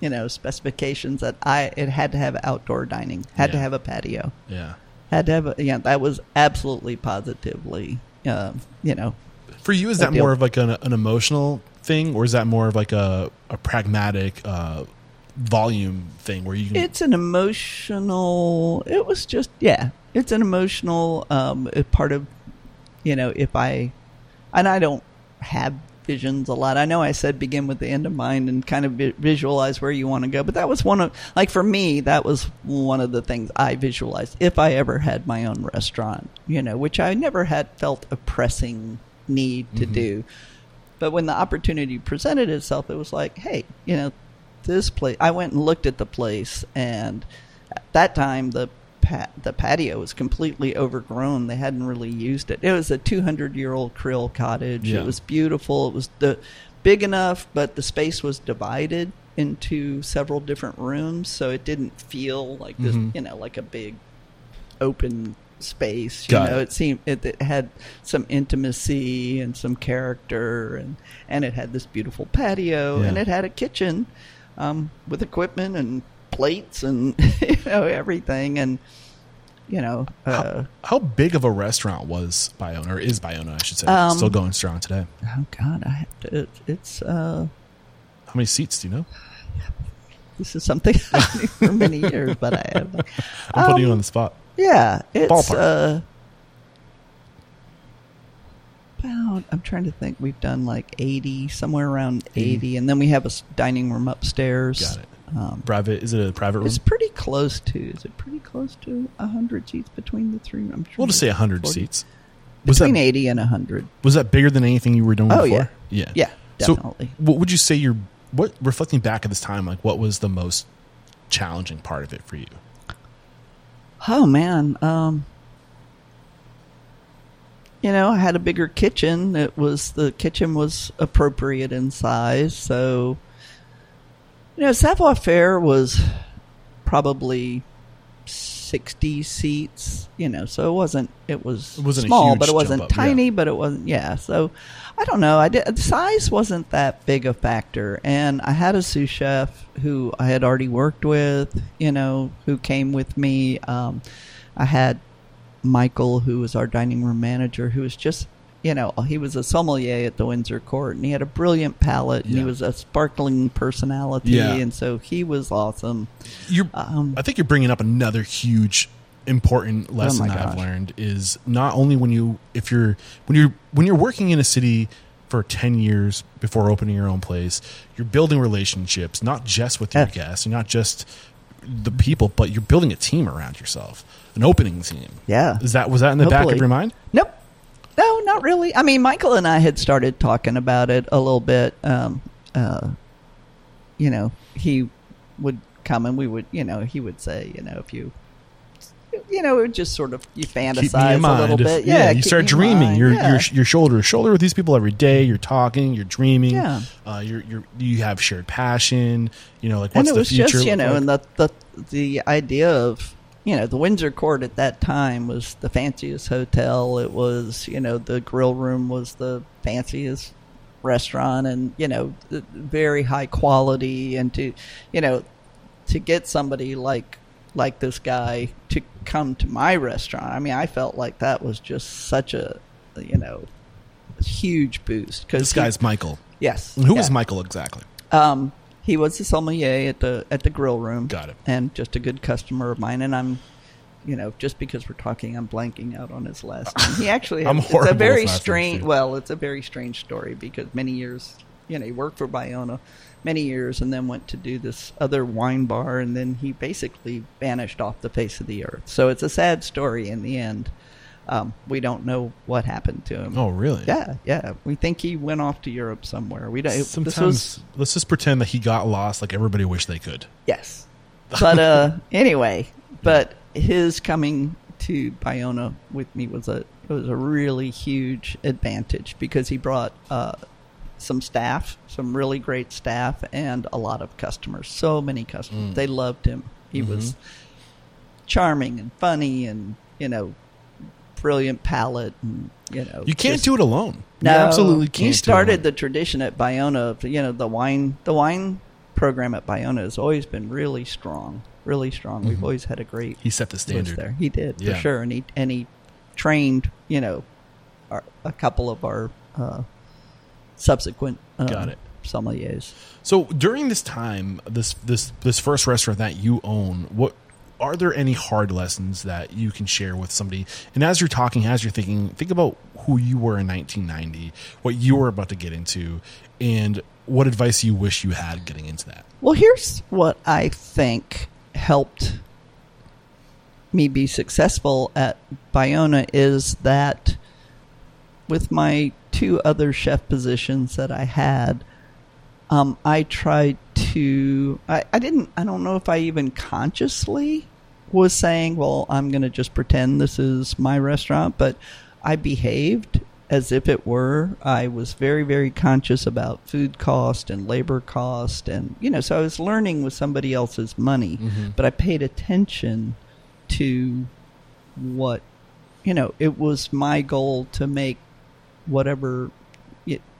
you know, specifications that I it had to have outdoor dining, had to have a patio, Yeah. had to have. A, yeah, that was absolutely positively. Uh, you know, For you, is that deal. more of like an, an emotional thing, or is that more of like a a pragmatic uh, volume thing where you can? It's an emotional. It was just yeah. It's an emotional um, part of you know, if I, and I don't have visions a lot. I know I said begin with the end in mind and kind of vi- visualize where you want to go, but that was one of, like for me, that was one of the things I visualized if I ever had my own restaurant, you know, which I never had felt a pressing need to mm-hmm. do. But when the opportunity presented itself, it was like, hey, you know, this place. I went and looked at the place, and at that time the pat, the patio was completely overgrown. They hadn't really used it. It was a 200 year old Creole cottage. Yeah. It was beautiful. It was the big enough, but the space was divided into several different rooms, so it didn't feel like this, Mhm. you know, like a big open space. You Got know, it. it seemed it, it had some intimacy and some character, and and it had this beautiful patio, and it had a kitchen um, with equipment and plates and you know everything, and you know. Uh, How big of a restaurant was Bayona, or is Bayona, I should say, Um, still going strong today? oh God, I have to. It, it's uh, How many seats do you know? this is something I knew for many years, but I have. I'm putting you Um, on the spot. Yeah, it's Ballpark. uh about I'm trying to think. We've done like 80, somewhere around 80, and then we have a dining room upstairs. Um, Private? Is it a private room? it's pretty close to. Is it pretty close to hundred seats between the three? I'm sure We'll just say 100 40. seats. Was between that, 80 and 100. was that bigger than anything you were doing Oh, before? yeah. Yeah. Yeah, So, definitely. what would you say your what reflecting back at this time, like what was the most challenging part of it for you? Oh man, um, you know, I had a bigger kitchen. It was the kitchen was appropriate in size, so you know, Savoir Faire was probably sixty seats. You know, so it wasn't. It was It wasn't small, but it wasn't up, yeah. tiny. But it wasn't. Yeah, so I don't know. I did size wasn't that big a factor, and I had a sous chef who I had already worked with. You know, who came with me. Um, I had Michael, who was our dining room manager, who was just, you know, he was a sommelier at the Windsor Court, and he had a brilliant palate, and Yeah. he was a sparkling personality, Yeah. and so he was awesome. You're, Um, I think you're bringing up another huge important lesson my that I've learned is not only when you if you're when you're when you're working in a city for 10 years before opening your own place you're building relationships not just with your guests and not just the people but you're building a team around yourself an opening team Yeah. is that was that in the back of your mind Nope. No, not really. I mean, Michael and I had started talking about it a little bit. Um, uh, you know, he would come and we would, you know, he would say, you know, if you, you know, it would just sort of you fantasize a little If- bit. yeah, you keep start dreaming you're, Yeah. you're you're shoulder to shoulder with these people every day you're talking you're dreaming Yeah. uh, you're, you're you have shared passion you know like what's and it the was future just you know, like? and the the the idea of you know the Windsor Court at that time was the fanciest hotel. It was you know the grill room was the fanciest restaurant, and you know very high quality, and to you know to get somebody like like this guy to come to my restaurant. I mean, I felt like that was just such a you know huge boost because this guy's michael yes And who was yeah. michael exactly Um, he was a sommelier at the at the grill room. Got it. And just a good customer of mine. And I'm, you know, just because we're talking, I'm blanking out on his last name. He actually, I'm had, it's a very with last names, strange. Well, it's a very strange story because many years, you know, he worked for Bayona many years and then went to do this other wine bar and then he basically vanished off the face of the earth. So it's a sad story in the end. Um, we don't know what happened to him. oh really Yeah, yeah. We think he went off to Europe somewhere. We don't. Sometimes was let's just pretend that he got lost like everybody wished they could Yes. But uh anyway, but his coming to Bayona with me was a it was a really huge advantage because he brought uh some staff, some really great staff and a lot of customers. So many customers. Mm. They loved him. He was charming and funny and, you know, brilliant palate and, you know. you can't just- do it alone no, you absolutely can't He started the tradition at Bayona. of, You know, the wine, the wine program at Bayona has always been really strong, really strong. We've Mhm. always had a great he set the standard there. He did Yeah. for sure, and he and he trained, you know, our, a couple of our uh, subsequent uh, Got it. sommeliers. So during this time, this this this first restaurant that you own, what are there any hard lessons that you can share with somebody? And as you're talking, as you're thinking, think about who you were in 1990, what you were about to get into, and what advice you wish you had getting into that. Well, here's what I think helped me be successful at Bayona is that with my two other chef positions that I had, um, I tried to. I, I didn't. I don't know if I even consciously was saying, "Well, I'm going to just pretend this is my restaurant," but I behaved as if it were. I was very, very conscious about food cost and labor cost, and you know, so I was learning with somebody else's money, mm-hmm. but I paid attention to what you know. It was my goal to make whatever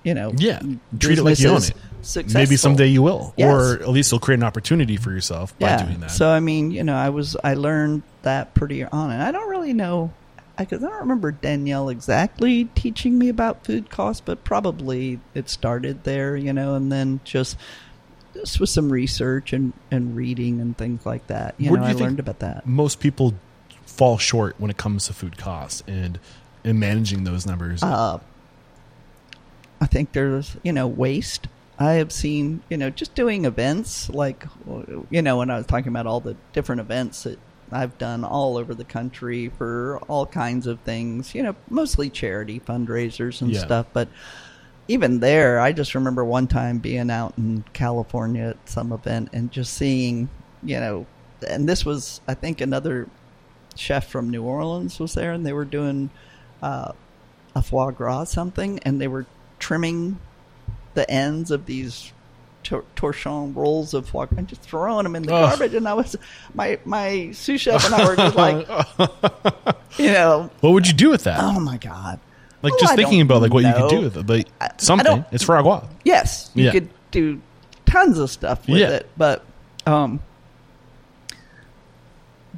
you, know. Yeah, treat it like you own it. Successful. Maybe someday you will, Yes. or at least you'll create an opportunity for yourself by doing that. So I mean, you know, I was I learned that pretty on, and I don't really know because I don't remember Daniel exactly teaching me about food costs, but probably it started there, you know, and then just just with some research and and reading and things like that. You Where know, you I learned about that. Most people fall short when it comes to food costs and and managing those numbers. Uh, I think there's, you know, waste. I have seen, you know, just doing events like, you know, when I was talking about all the different events that I've done all over the country for all kinds of things, you know, mostly charity fundraisers and Yeah. stuff. But even there, I just remember one time being out in California at some event and just seeing, you know, and this was, I think, another chef from New Orleans was there, and they were doing uh, a foie gras something, and they were trimming the ends of these tor- torchon rolls of foie gras and just throwing them in the Ugh. garbage. And I was my my sous chef and I were just like, you know, what would you do with that? oh my god. like Oh, just I thinking don't about like what you could know. do with it, but I- I something. don't- It's gras. Yes, you Yeah. could do tons of stuff with Yeah. it, but um,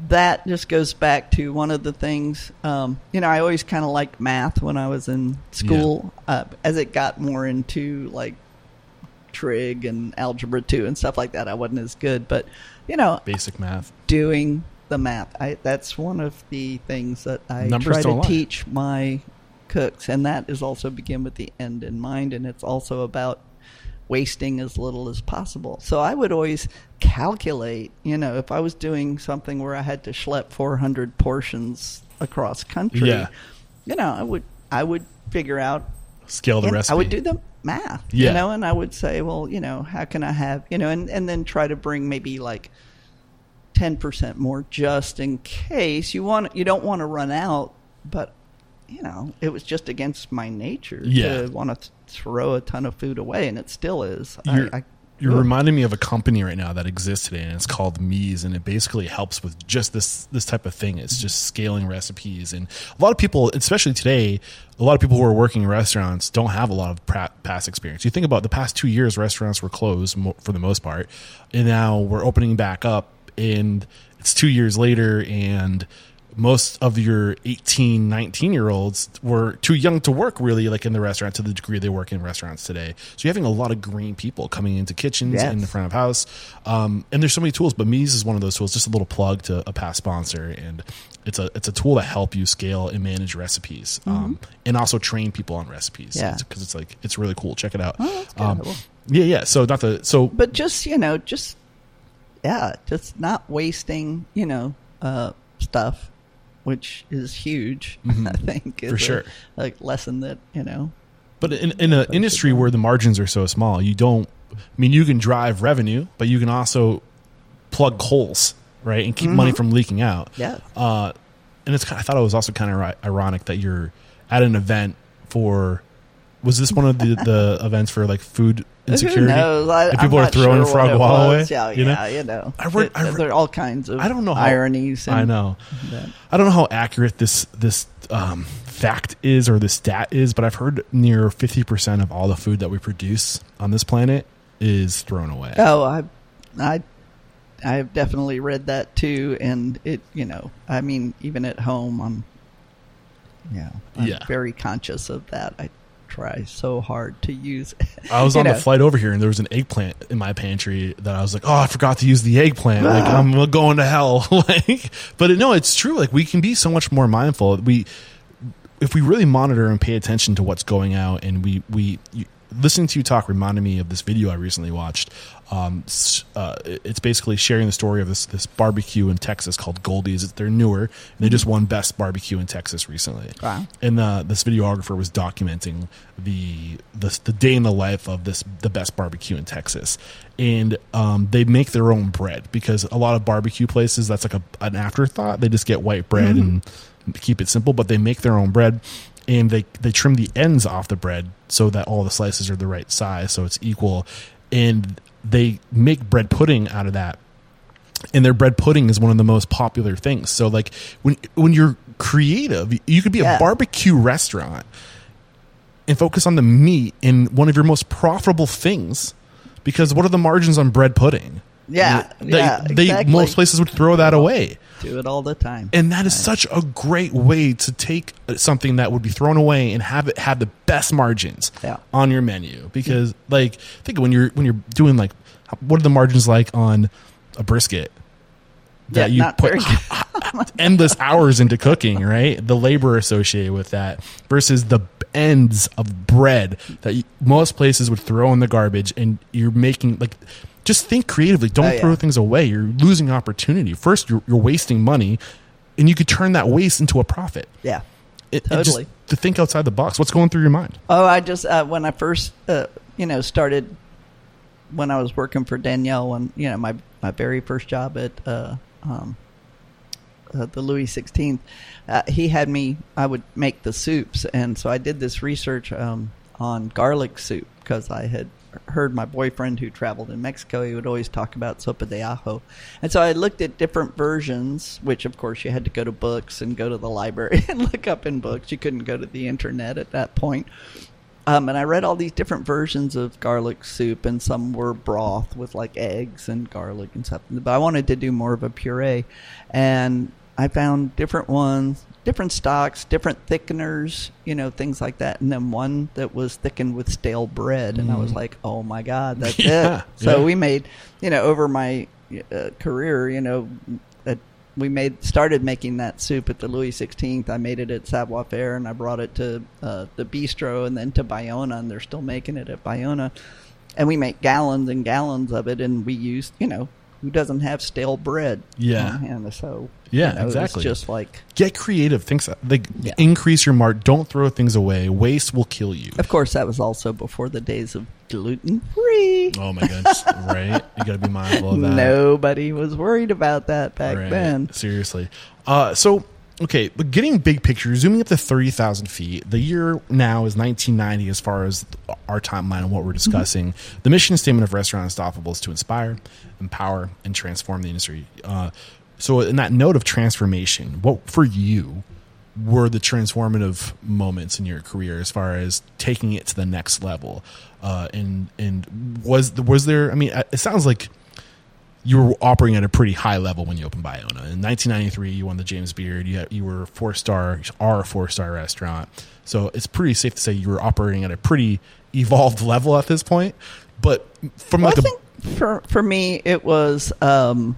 that just goes back to one of the things. Um, you know, I always kind of liked math when I was in school. Uh, as it got more into like trig and algebra two and stuff like that, I wasn't as good. But you know, Basic math. doing the math. I that's one of the things that I Numbers try to lie. teach my cooks, and that is also begin with the end in mind, and it's also about wasting as little as possible. So I would always calculate, you know, if I was doing something where I had to schlep 400 portions across country, Yeah. you know, I would I would figure out Scale the recipe. I would do the math, Yeah. you know, and I would say, well, you know, how can I have, you know, and, and then try to bring maybe like 10% more just in case you want, you don't want to run out, but you know, it was just against my nature Yeah. to want to throw a ton of food away. And it still is. You're, I, I, you're reminding me of a company right now that exists today, and it's called Meez, and it basically helps with just this this type of thing. It's just scaling recipes, and a lot of people, especially today, a lot of people who are working in restaurants don't have a lot of past experience. You think about the past two years, restaurants were closed mo- for the most part, and now we're opening back up, and it's two years later, and most of your 18 19 year olds were too young to work really like in the restaurant to the degree they work in restaurants today. So you're having a lot of green people coming into kitchens Yes. in the front of house. Um, and there's so many tools but Meez is one of those tools just a little plug to a past sponsor. And it's a it's a tool to help you scale and manage recipes um, and also train people on recipes. Mm-hmm. Yeah. because it's like it's really cool. Check it out. Oh, um, yeah yeah. So not the so but just, you know, just, yeah, just not wasting, you know, uh, stuff, which is huge, I think. Mm-hmm. For a- sure. A lesson that, you know, But in, in an industry where the margins are so small, you don't. I mean, you can drive revenue, but you can also plug holes, right, and keep money from leaking out. Yeah. Uh, and it's. I thought it was also kind of ironic that you're at an event for. Was this one of the, the events for like food insecurity? Who knows? I, people are throwing sure foie gras away. Yeah, you know? yeah, you know. I read- I read- there are all kinds of I don't know how, ironies. And I know. that. I don't know how accurate this this um, fact is or this stat is, but I've heard near fifty percent of all the food that we produce on this planet is thrown away. Oh, I, I, I have definitely read that too, and it, you know, I mean, even at home, I'm, yeah, I'm Yeah. very conscious of that. I try so hard to use. I was on know. the flight over here, and there was an eggplant in my pantry that I was like, "Oh, I forgot to use the eggplant. Like, ah. I'm going to hell." like, but no, it's true. Like, we can be so much more mindful. We if we really monitor and pay attention to what's going out, and we we you, listening to you talk reminded me of this video I recently watched. Um, uh, it's basically sharing the story of this this barbecue in Texas called Goldee's. They're newer. And they just won best barbecue in Texas recently. Wow. And uh, this videographer was documenting the, the the day in the life of this the best barbecue in Texas. And um, they make their own bread because a lot of barbecue places that's like a, an afterthought. They just get white bread and keep it simple, but they make their own bread and they they trim the ends off the bread so that all the slices are the right size, so it's equal. And they make bread pudding out of that and their bread pudding is one of the most popular things. So like when when you're creative, you could be a barbecue restaurant and focus on the meat in one of your most profitable things because what are the margins on bread pudding? Yeah, They, yeah, they exactly. most places would throw that away. Do it all the time. And that is such a great way to take something that would be thrown away and have it have the best margins Yeah. on your menu. Because like think when you're when you're doing like what are the margins like on a brisket Yeah, that you put endless hours into cooking, right? The labor associated with that versus the ends of bread that you, most places would throw in the garbage, and you're making like. Just think creatively. Don't Oh, yeah. throw things away. You're losing opportunity. First, you're, you're wasting money, and you could turn that waste into a profit. yeah. It, it just- Totally. to think outside the box. What's going through your mind? Oh, I just uh, when I first uh, you know started when I was working for Daniel when you know my my very first job at uh, um, uh, the Louis Sixteenth, uh, he had me. I would make the soups, and so I did this research um, on garlic soup because I had heard my boyfriend who traveled in Mexico. He would always talk about sopa de ajo, and so I looked at different versions. Which, of course, you had to go to books and go to the library and look up in books. You couldn't go to the internet at that point. Um, and I read all these different versions of garlic soup, and some were broth with like eggs and garlic and stuff. But I wanted to do more of a puree, and I found different ones, different stocks, different thickeners, you know, things like that. And then one that was thickened with stale bread, and I was like, "Oh my god, that's Yeah, it!" So yeah. we made, you know, over my uh, career, you know, we made started making that soup at the Louis Sixteenth. I made it at Savoir Faire, and I brought it to uh, the bistro, and then to Bayona, and they're still making it at Bayona. And we make gallons and gallons of it, and we use, you know, who doesn't have stale bread? Yeah. on hand? So Yeah, you know, exactly. It's just like, Get creative. Things like Yeah. increase your mark. Don't throw things away. Waste will kill you. of course, that was also before the days of gluten free. Oh my goodness! right? You got to be mindful of that. Nobody was worried about that back Right. then. Seriously. Uh, so, okay, but getting big picture, zooming up to 30,000 feet, the year now is 1990 as far as our timeline and what we're discussing. The mission statement of Restaurant Unstoppable is to inspire, empower, and transform the industry. Uh, so, in that note of transformation, what for you were the transformative moments in your career as far as taking it to the next level? Uh, and and was was there? I mean, it sounds like you were operating at a pretty high level when you opened Bayona. In 1993, you won the James Beard. You, had, you were a four star, are a four star restaurant. So it's pretty safe to say you were operating at a pretty evolved level at this point. But from Well, like a think for for me, it was um,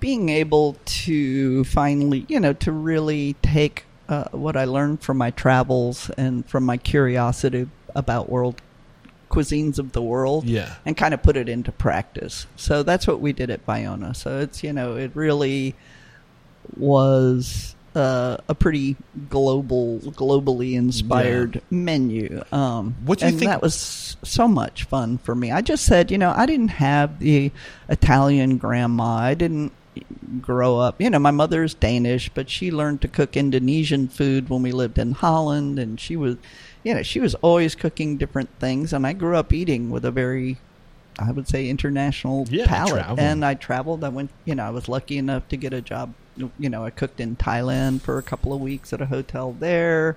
being able to finally, you know, to really take uh, what I learned from my travels and from my curiosity about world cuisines of the world, Yeah. and kind of put it into practice. So that's what we did at Bayona. So it's you know, it really was uh, a pretty global, globally inspired menu. Um, What do you and think- That was so much fun for me. I just said, you know, I didn't have the Italian grandma. I didn't grow up. You know, my mother's Danish, but she learned to cook Indonesian food when we lived in Holland, and she was, you know, she was always cooking different things. And I grew up eating with a very I would say international Yeah, travel. And I traveled. I went. You know, I was lucky enough to get a job. You know, I cooked in Thailand for a couple of weeks at a hotel there.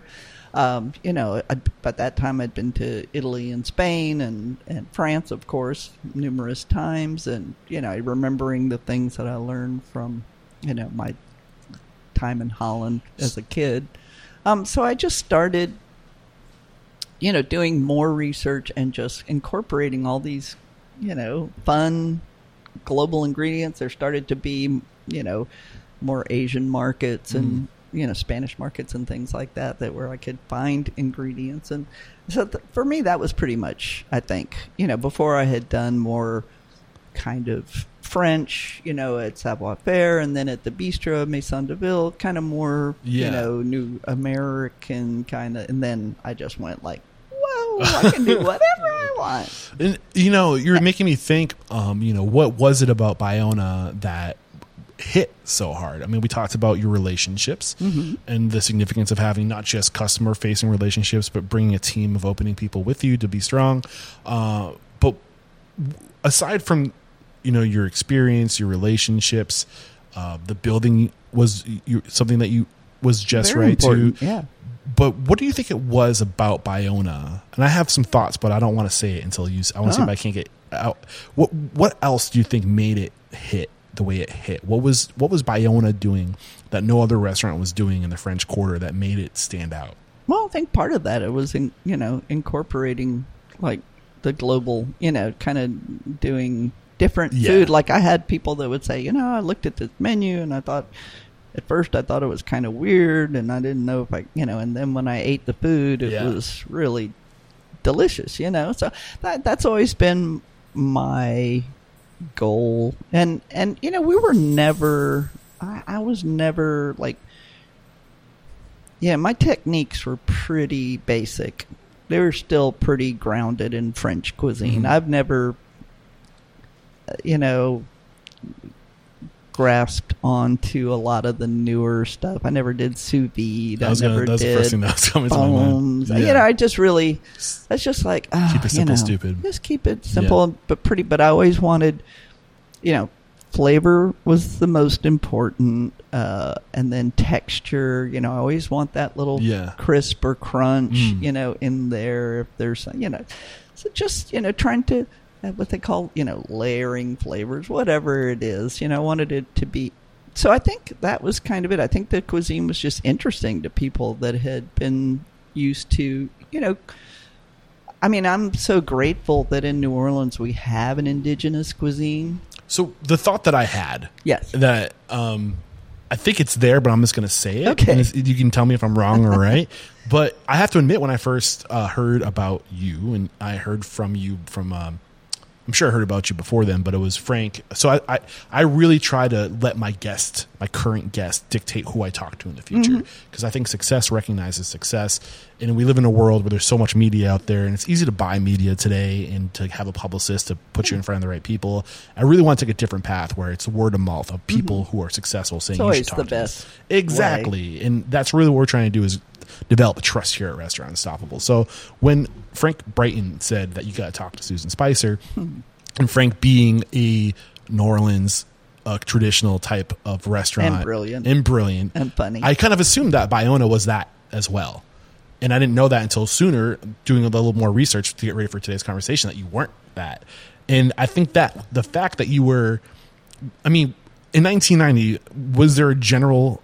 Um, you know, I, by that time I'd been to Italy and Spain and, and France, of course, numerous times. And you know, remembering the things that I learned from you know my time in Holland as a kid. Um, so I just started you know, doing more research and just incorporating all these, you know, fun global ingredients. There started to be, you know, more Asian markets and you know Spanish markets and things like that that where I could find ingredients and so th- for me that was pretty much I think you know before I had done more kind of French you know at Savoir Faire and then at the Bistro Maison de Ville kind of more Yeah. you know new American kind of and then I just went like whoa I can do whatever I want And you know, you're making me think. Um, you know, what was it about Bayona that hit so hard? I mean, we talked about your relationships and the significance of having not just customer-facing relationships, but bringing a team of opening people with you to be strong. Uh, but aside from you know your experience, your relationships, uh, the building was you, something that you was just Very right important, to yeah but what do you think it was about Bayona? And I have some thoughts, but I don't want to say it until you. I want to see Ah. if I can't get out. What What else do you think made it hit the way it hit? What was What was Bayona doing that no other restaurant was doing in the French Quarter that made it stand out? Well, I think part of that it was in, you know incorporating like the global, you know, kind of doing different Yeah. food. Like I had people that would say, you know, I looked at this menu and I thought at first I thought it was kind of weird and I didn't know if I, you know, and then when I ate the food, it Yeah. was really delicious, you know. So that that's always been my goal. And and you know, we were never I, I was never like yeah, my techniques were pretty basic. They were still pretty grounded in French cuisine. Mhm. I've never, uh, you know, grasped onto a lot of the newer stuff. I never did sous vide. I gonna, never that was the did first thing that was coming to my mind. You know, I just really that's just like ah, Keep it you know, stupid. Just keep it simple but pretty. But I always wanted, you know, flavor was the most important, uh, and then texture. You know, I always want that little Yeah. crisp or crunch. Mm. You know, in there if there's you know, so just you know trying to what they call you know layering flavors, whatever it is. You know, I wanted it to be. So I think that was kind of it. I think the cuisine was just interesting to people that had been used to, you know. I mean, I'm so grateful that in New Orleans we have an indigenous cuisine. So the thought that I had Yes. that um, I think it's there, but I'm just going to say it. Okay. You can tell me if I'm wrong or right. But I have to admit, when I first uh, heard about you, and I heard from you from, um, I'm sure I heard about you before then, but it was Frank. So I, I, I really try to let my guest, my current guest, dictate who I talk to in the future. Mm-hmm. Because I think success recognizes success, and we live in a world where there's so much media out there, and it's easy to buy media today and to have a publicist to put you in mm-hmm. front of the right people. I really want to take a different path where it's word of mouth of mm-hmm. people who are successful saying It's you should talk the to them." best Exactly, and that's really what we're trying to do is develop trust here at Restaurant Unstoppable. So when Frank Brigtsen said that you got to talk to Susan Spicer, Hmm. and Frank being a New Orleans uh, traditional type of restaurant And brilliant. and brilliant And funny. I kind of assumed that Bayona was that as well. And I didn't know that until sooner, doing a little more research to get ready for today's conversation, that you weren't that. And I think that the fact that you were, I mean, in 1990, was there a general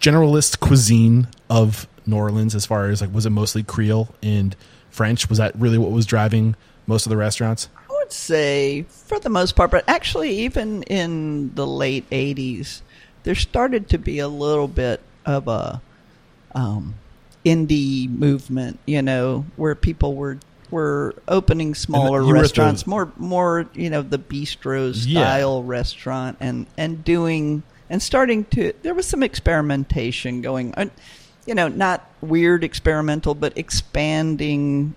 generalist cuisine of New Orleans as far as like was it mostly Creole and French? Was that really what was driving most of the restaurants? I would say for the most part, but actually, even in the late '80s, there started to be a little bit of a um, indie movement. You know, where people were were opening smaller at the- restaurants, more more you know the bistro Yeah. style restaurant, and and doing and starting to. There was some experimentation going. on. You know, not weird experimental, but expanding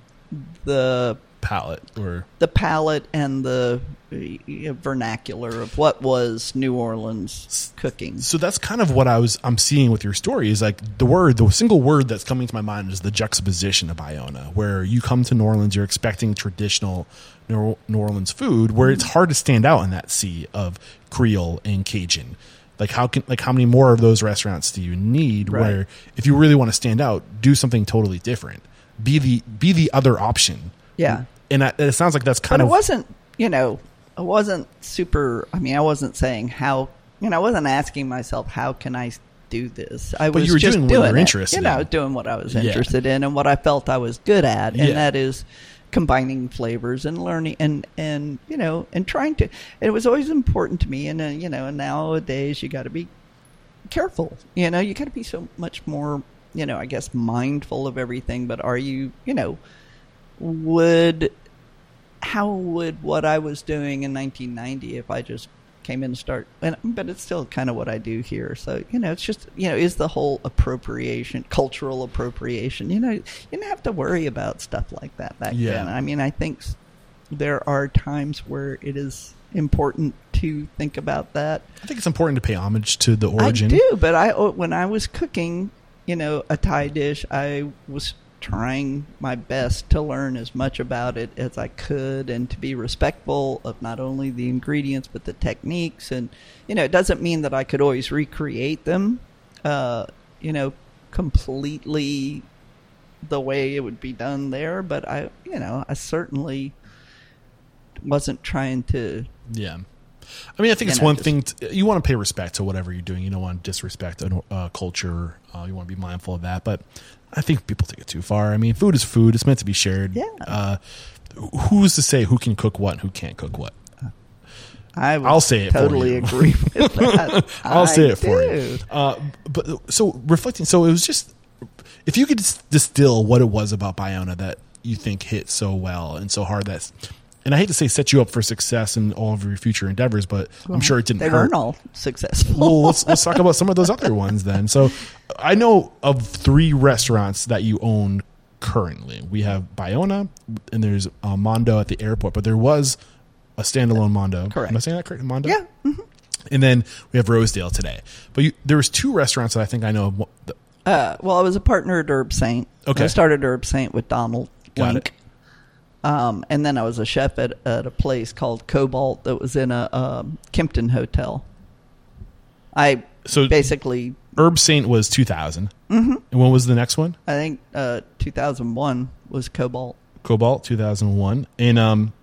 the Palette or the palette and the uh, vernacular of what was New Orleans cooking. so that's kind of what I was I'm seeing with your story is like the word the single word that's coming to my mind is the juxtaposition of Iona where you come to New Orleans you're expecting traditional New New Orleans food where it's hard to stand out in that sea of Creole and Cajun like how can like how many more of those restaurants do you need Right. where if you really want to stand out do something totally different be the be the other option Yeah. and I, it sounds like that's kind But it wasn't, you know, it wasn't super. I mean, I wasn't saying how, you know, I wasn't asking myself, how can I do this? I But was you were just doing were it. You know, in. doing what I was Yeah. interested in and what I felt I was good at. And Yeah. that is combining flavors and learning and, and, you know, and trying to, it was always important to me. And, uh, you know, nowadays you got to be careful. You know, you got to be so much more, you know, I guess mindful of everything. But are you, you know, would how would what I was doing in 1990 if I just came in and start and but it's still kind of what I do here so you know it's just you know is the whole appropriation cultural appropriation you know you didn't have to worry about stuff like that back Yeah. then I mean I think there are times where it is important to think about that I think it's important to pay homage to the origin. I do, but I oh, when I was cooking, you know, a Thai dish, I was trying my best to learn as much about it as I could and to be respectful of not only the ingredients but the techniques and you know, it doesn't mean that I could always recreate them uh, you know, completely the way it would be done there, but I, you know, I certainly wasn't trying to Yeah. I mean, I think it's know, one thing. To, you want to pay respect to whatever you're doing. You don't want to disrespect a uh, culture. Uh, you want to be mindful of that. But I think people take it too far. I mean, food is food. It's meant to be shared. Yeah. Uh, who's to say who can cook what and who can't cook what? I would I'll say it for totally you. agree with that. I'll I say it for you. Uh, but so reflecting, so it was just if you could distill what it was about Bayona that you think hit so well and so hard that's, and I hate to say set you up for success in all of your future endeavors, but I'm sure it didn't They hurt. weren't all successful. well, let's let's talk about some of those other ones then. So, I know of three restaurants that you own currently. We have Bayona, and there's uh, Mondo at the airport, but there was a standalone Mondo. Correct. Am I saying that correct? Mondo. yeah. And then we have Rosedale today. But you, there was two restaurants that I think I know. of. Uh, well, I was a partner at Herbsaint. Okay. I started Herbsaint with Donald Got Link. it. Um, and then I was a chef at, at a place called Cobalt that was in a um, Kimpton hotel. I So- basically, Herbsaint was 2000. Mm-hmm. And when was the next one? I think uh, 2001 was Cobalt. Cobalt 2001. And um,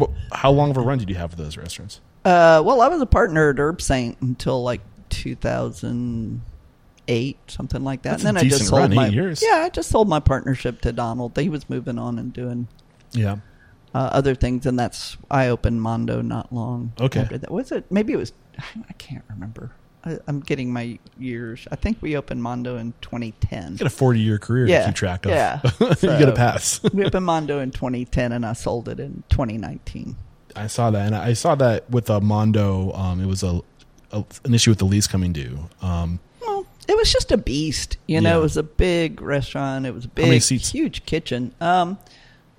wh- how long of a run did you have with those restaurants? Uh, well, I was a partner at Herbsaint until like 2008, something like that. That's and then I just sold run, my years. yeah, I just sold my partnership to Donald. He was moving on and doing Yeah. uh, other things, and that's I opened Mondo not long Okay. after that. Was it? Maybe it was. I can't remember. I, I'm getting my years. I think we opened Mondo in 2010. You got a 40 year career to keep track of. yeah. you got So- pass. we opened Mondo in 2010, and I sold it in 2019. I saw that, and I saw that with a Mondo. Um, it was a, a an issue with the lease coming due. Um, Well, it was just a beast. You know, Yeah. it was a big restaurant. It was a big, huge kitchen. Um,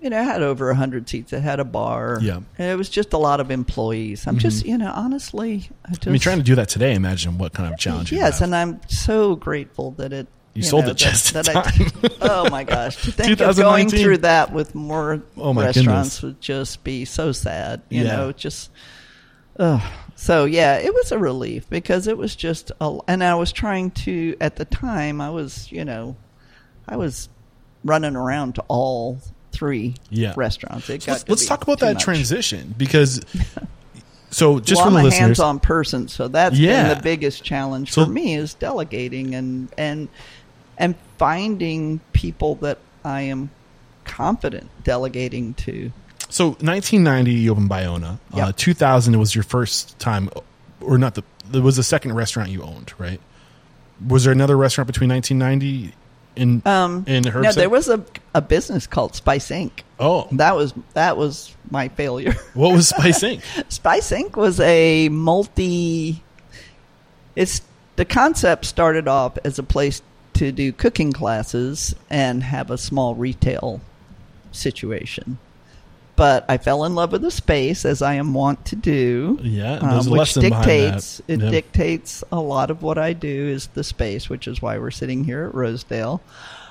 you know, it had over hundred seats. It had a bar. Yeah. Mm-hmm. and it was just a lot of employees. I'm just, you know, honestly, I just. I mean, trying to do that today. Imagine what kind of challenge. Yes, and I'm so grateful that it. You sold know, it just in that, that time. I, oh my gosh! To think of going through that with more Oh my restaurants goodness. would just be so sad. You Yeah. know, just. Ugh. So yeah, it was a relief because it was just, a, and I was trying to at the time I was, you know, I was running around to all three Yeah. restaurants. It So got let's, let's talk about that much. transition because. So just well, for I'm a listeners, hands-on person, so that's Yeah. been the biggest challenge So- for me is delegating and and and finding people that I am confident delegating to. So 1990, you opened Bayona. Uh, Yep. 2000 was your first time, or not the. It was the second restaurant you owned, right? Was there another restaurant between 1990 and Um, and Herb no, there was a a business called Spice Inc. Oh, That was that was my failure. what was Spice Inc? Spice Inc. was a multi. It's the concept started off as a place to do cooking classes and have a small retail situation. But I fell in love with the space, as I am wont to do. Yeah, um, which dictates it Yeah. dictates a lot of what I do is the space, which is why we're sitting here at Rosedale.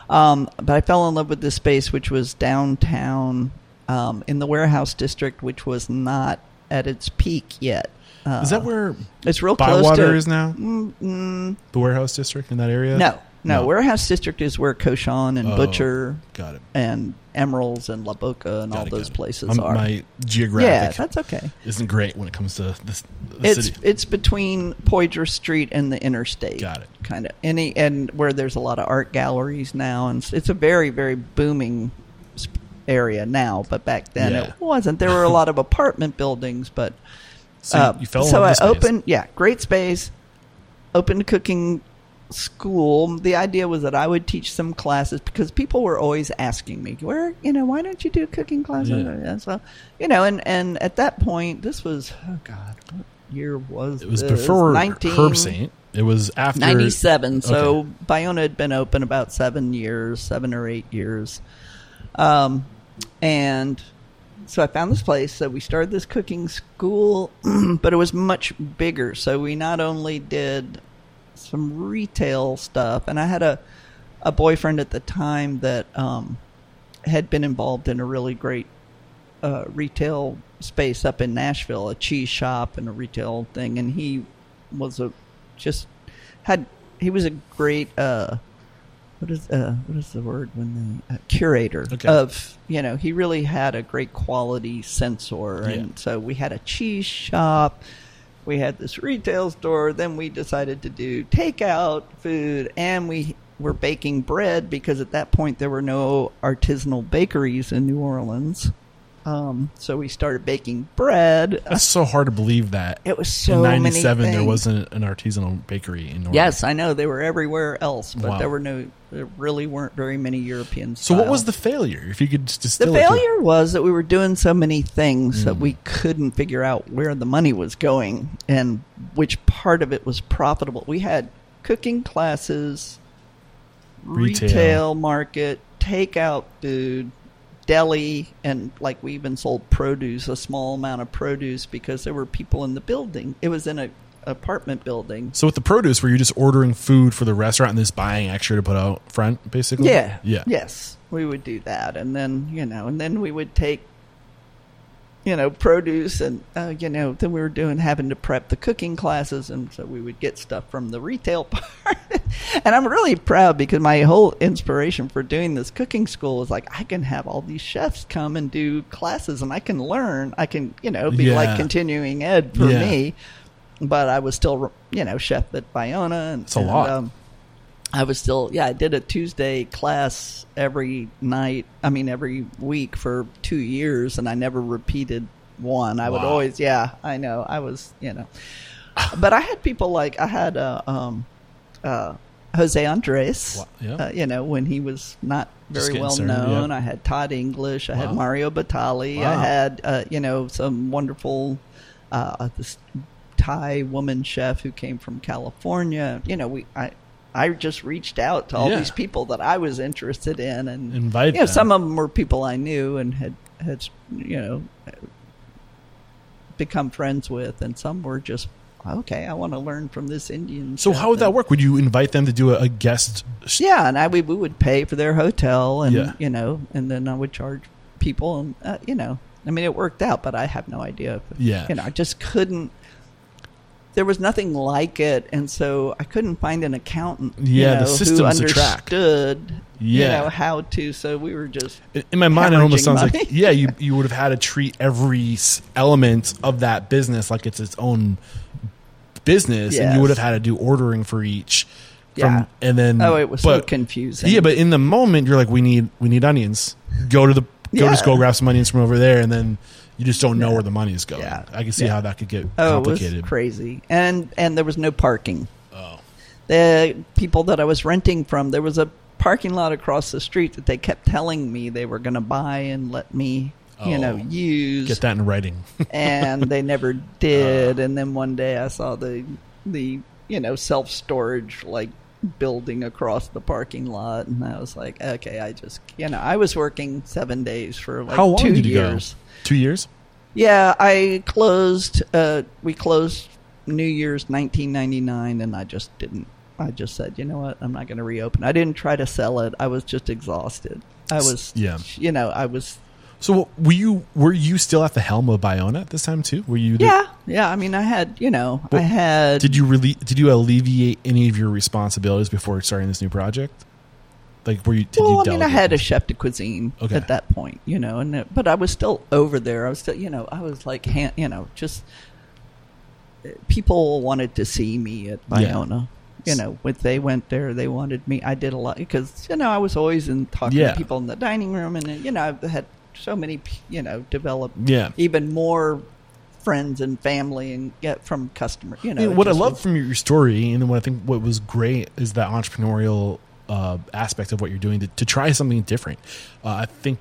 Um, but I fell in love with this space, which was downtown um, in the warehouse district, which was not at its peak yet. Uh, Is that where it's real close Bywater to is now? Mm, mm, The warehouse district in that area? no, no, No. warehouse district is where Cochon and Oh, Butcher Got it. and Emeril's and La Boca and Got all it, those places Um, are. My geographic yeah, that's okay. isn't great when it comes to this the It's city. it's between Poydras Street and the interstate. Got it. Kind of any and where there's a lot of art galleries now, and it's- a very very booming area now. But back then Yeah. it wasn't. There were a lot of apartment buildings, but So uh, you fell in so I space. opened. Yeah, great space. opened cooking school. The idea was that I would teach some classes because people were always asking me, "Where, you know, why don't you do cooking classes?" Yeah. So, you know, and and at that point, this was oh god, what year was It was this? before 19 Herbsaint. It was after 97. So Okay. Bayona had been open about seven years, seven or eight years. Um, and so I found this place. So we started this cooking school, but it was much bigger. So we not only did some retail stuff, and I had a, a boyfriend at the time that um, had been involved in a really great uh, retail space up in Nashville, a cheese shop and a retail thing, and he was a just had he was a great uh, what is uh, what is the word when the uh, curator Okay. of you know he really had a great quality sensor, Yeah. and so we had a cheese shop. We had this retail store. Then we decided to do takeout food, and we were baking bread because at that point there were no artisanal bakeries in New Orleans. Um, so we started baking bread. That's so hard to believe that. It was so in many '97 there wasn't an artisanal bakery in North. Yes, I know they were everywhere else, but Wow. there were no, there really weren't very many Europeans. So what was the failure? If you could just the distill it to- failure was that we were doing so many things that Mm. we couldn't figure out where the money was going and which part of it was profitable. We had cooking classes, Retail. retail, market, takeout food, deli, and like we even sold produce, a small amount of produce because there were people in the building. It was in a apartment building. So with the produce, were you just ordering food for the restaurant and just buying extra to put out front, basically? Yeah. Yeah. Yes, we would do that, and then you know, and then we would take, you know, produce, and uh, you know, then we were doing having to prep the cooking classes, and so we would get stuff from the retail part. and I'm really proud because my whole inspiration for doing this cooking school was like I can have all these chefs come and do classes, and I can learn. I can, you know, be Yeah. like continuing ed for Yeah. me. But I was still, you know, chef at Bayona, and It's a and, lot. Um, I was still, yeah, I did a Tuesday class every night. I mean, every week for two years, and I never repeated one. I would always, yeah, I know. I was, you know, but I had people like I had uh, um, uh, Jose Andres. Wow, yeah. Uh, you know, when he was not very well known. yeah. I had Todd English. I had Mario Batali. Wow. I had, uh, you know, some wonderful uh, this Thai woman chef who came from California. You know, we I I just reached out to all Yeah. these people that I was interested in, and Invite you know, them. some of them were people I knew and had had you know become friends with, and some were just okay. I want to learn from this Indian. So how would that work? Would you invite them to do a, a guest? sh- Yeah, and I we, we would pay for their hotel, and Yeah. you know, and then I would charge people, and uh, you know, I mean, it worked out, but I have no idea. If, Yeah. you know, I just couldn't. There was nothing like it, and so I couldn't find an accountant. you Yeah, the know, systems who understood. you Yeah. know how to. So we were just In- my mind, it almost sounds money. like yeah, you you would have had to treat every element of that business like it's its own business, and you would have had to do ordering for each. From, Yeah. and then oh, it was so confusing. Yeah, but in the moment, you're like, we need we need onions. Go to the go Yeah. just go grab some onions from over there, and then you just don't know where the money is going. Yeah. I can see Yeah. how that could get oh, complicated. it was crazy, and and there was no parking. Oh. the people that I was renting from, there was a parking lot across the street that they kept telling me they were going to buy and let me, you know, Oh. use, Get that in writing. and they never did. Uh. and then one day I saw the the you know self storage like building across the parking lot, and I was like, okay, I just you know I was working seven days for like how long two did you years. go? Two years. Yeah, I closed. Uh, we closed New Year's 1999, and I just didn't. I just said, you know what, I'm not going to reopen. I didn't try to sell it. I was just exhausted. I was, Yeah. you know, I was. So were you were you still at the helm of Bayona at this time too? Were you? the- Yeah, yeah. I mean, I had, you know, I had. Did you really? Did you alleviate any of your responsibilities before starting this new project? Like, were you? Did well, you I mean, I had a chef de cuisine Okay. at that point, you know, and it, but I was still over there. I was still, you know, I was like, hand, you know, just people wanted to see me at Yeah. You know, when they went there, they wanted me. I did a lot because you know I was always in talking Yeah. to people in the dining room, and you know I've had so many, you know, developed Yeah. even more friends and family and get from customer. You know, I mean, what I love was- from your, story, and what I think what was great is that entrepreneurial uh, aspect of what you're doing to, to try something different. Uh, I think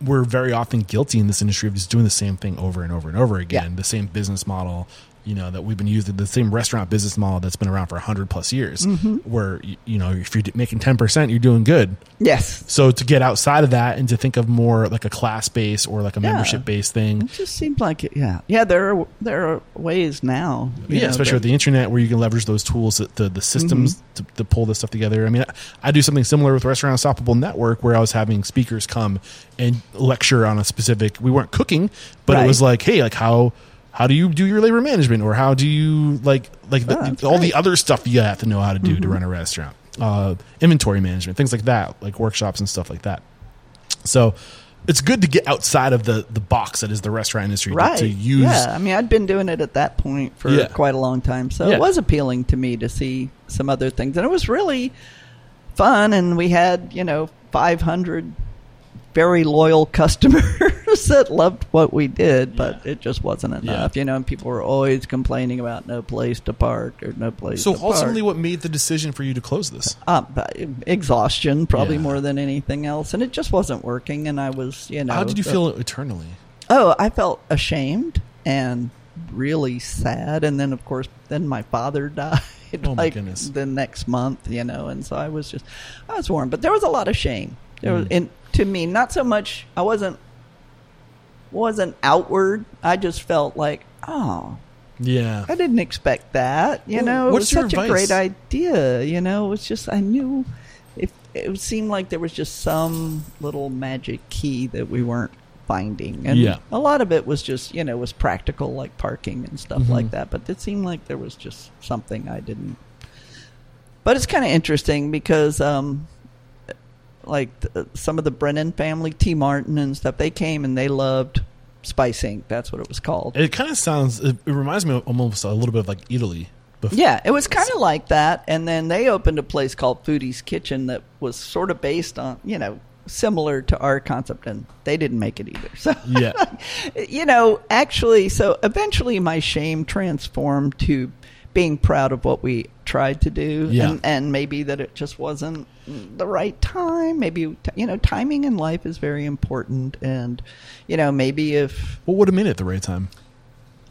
we're very often guilty in this industry of just doing the same thing over and over and over again, Yeah. the same business model. You know that we've been using the same restaurant business model that's been around for hundred plus years. Mm-hmm. Where you, know if you're making ten percent, you're doing good. yes, So to get outside of that and to think of more like a class based or like a Yeah. membership based thing, it just seems like it. Yeah, yeah. There are there are ways now. yeah, know, especially that- with the internet where you can leverage those tools, the the, the systems Mm-hmm. to, to pull this stuff together. I mean, I, I do something similar with Restaurant Unstoppable Network where I was having speakers come and lecture on a specific. We weren't cooking, but it was like, hey, like how. How do you do your labor management, or how do you like like the, that's all the other stuff you have to know how to do to Mm-hmm. run a restaurant, uh, inventory management, things like that, like workshops and stuff like that. So it's good to get outside of the the box that is the restaurant industry to- to, use. Yeah, I mean, I'd been doing it at that point for Yeah. quite a long time, so Yeah. it was appealing to me to see some other things, and it was really fun. And we had, you know, five hundred very loyal customers that loved what we did, but it just wasn't enough, you know. And people were always complaining about no place to park or no place. So ultimately, park. what made the decision for you to close this? Uh, exhaustion, probably Yeah. more than anything else, and it just wasn't working. And I was, you know, How did you the- feel eternally? Oh, I felt ashamed and really sad. And then, of course, then my father died. Oh, my like goodness. the next month, you know, and so I was just, I was warm, but there was a lot of shame. There was, Mm. and to me, not so much. I wasn't, wasn't outward. I just felt like, oh, Yeah. I didn't expect that. You Well, know, it was such a great idea. You know, it was just I knew if it seemed like there was just some little magic key that we weren't finding, and Yeah. a lot of it was just you know was practical like parking and stuff Mhm. like that. But it seemed like there was just something I didn't. But it's kind of interesting because. um like th- uh, some of the Brennan family, Ti Martin and stuff, they came and they loved Spice Inc. That's what it was called. It kind of sounds. It, it reminds me of almost a little bit of like Italy. Bef- Yeah, it was kind of like that. And then they opened a place called Foodie's Kitchen that was sort of based on, you know, similar to our concept. And they didn't make it either. So, Yeah. you know, actually, so eventually my shame transformed to being proud of what we tried to do. Yeah. And, and maybe that it just wasn't the right time. Maybe, you know, timing in life is very important. And, you know, maybe if What would have made it the right time?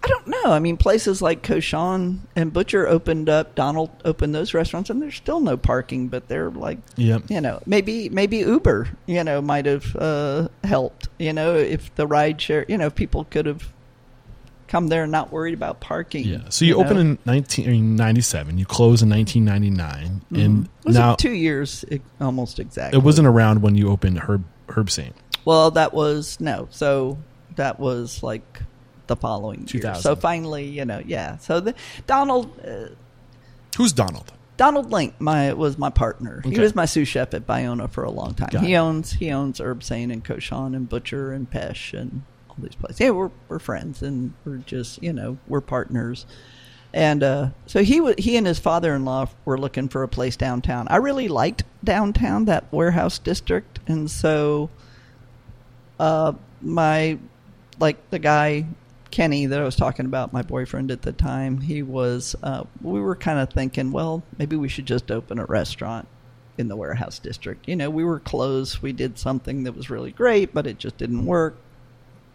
I don't know. I mean, places like Cochon and Butcher opened up. Donald opened those restaurants, and there's still no parking. But they're like, Yep. you know, maybe maybe Uber, you know, might have uh, helped. You know, if the ride share, you know, if people could have come there and not worried about parking. Yeah. So you, know. open in 1997. You close in 1999, and was now two years almost exactly. it wasn't around when you opened Herb Herbsaint. Well, that was no. So that was like the following year. So finally, you know, yeah. So the Donald. Uh, Who's Donald? Donald Link, my was my partner. He was my sous chef at Bayona for a long time. Got he it. owns he owns Herbsaint and Cochon and Butcher and Pêche and these places. Yeah, we're we're friends and we're just you know we're partners. And uh, so he wa he and his father in law were looking for a place downtown. I really liked downtown that warehouse district, and so uh, my like the guy Kenny that I was talking about, my boyfriend at the time, he was. Uh, we were kind of thinking, well, maybe we should just open a restaurant in the warehouse district. You know, we were close. We did something that was really great, but it just didn't work.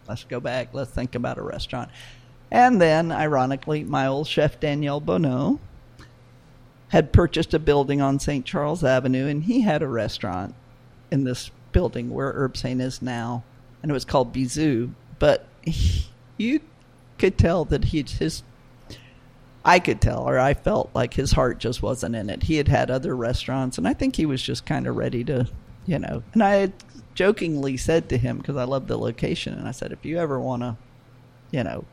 Let's go back. Let's think about a restaurant. And then, ironically, my old chef Daniel Bonnot had purchased a building on St. Charles Avenue, and he had a restaurant in this building where Herbsaint is now, and it was called Bizou. But he, you could tell that he his. I could tell, or I felt like his heart just wasn't in it. He had had other restaurants, and I think he was just kind of ready to, you know. And I had jokingly said to him because I love the location, and I said, if you ever want to, you know,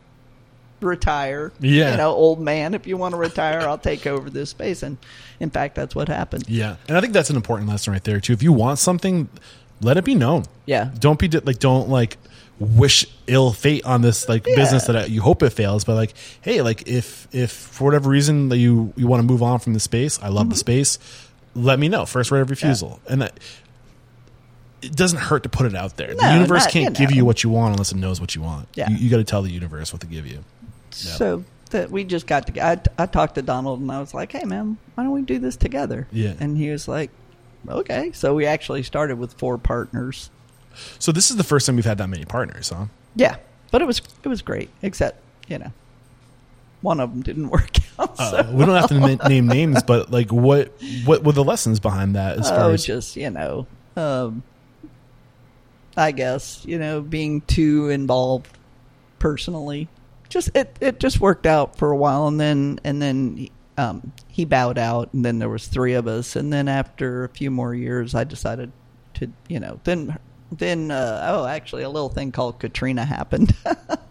retire, Yeah. you know, old man, if you want to retire, I'll take over this space. And in fact, that's what happened. Yeah, and I think that's an important lesson right there too. If you want something, let it be known. Yeah. Don't be like don't like wish ill fate on this like Yeah. business that you hope it fails, but like hey, like if if for whatever reason that you you want to move on from the space, I love the Mm-hmm. space. Let me know first right of refusal, and that it doesn't hurt to put it out there. the universe not- can't you give you what you want unless it knows what you want. Yeah. You, you got to tell the universe what to give you. So that we just got to. I, I talked to Donald and I was like, "Hey, man, why don't we do this together?" Yeah. And he was like, "Okay." So we actually started with four partners. So this is the first time we've had that many partners, huh? Yeah, but it was it was great. Except you know, one of them didn't work out. Uh, so. we don't have to na- name names, but like, what what were the lessons behind that? As far Oh, as just you know, um, I guess you know, being too involved personally. Just it, it just worked out for a while, and then and then um, he bowed out, and then there was three of us, and then after a few more years, I decided to you know then then uh, oh actually a little thing called Katrina happened.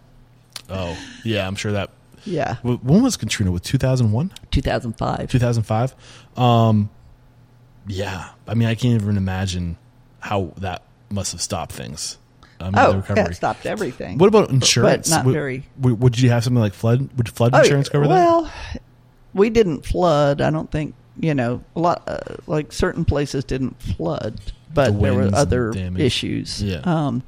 oh yeah, I'm sure that. yeah, When was Katrina? With 2001, 2005. 2005. Um, yeah, I mean, I can't even imagine how that must have stopped things. The Oh, recovery. stopped everything. What about insurance? not Would- very- Would, you have something like flood? Would flood Oh, insurance cover that? well, we didn't flood. I don't think you know a lot. Uh, like certain places didn't flood, but The there were other issues. Yeah. Um,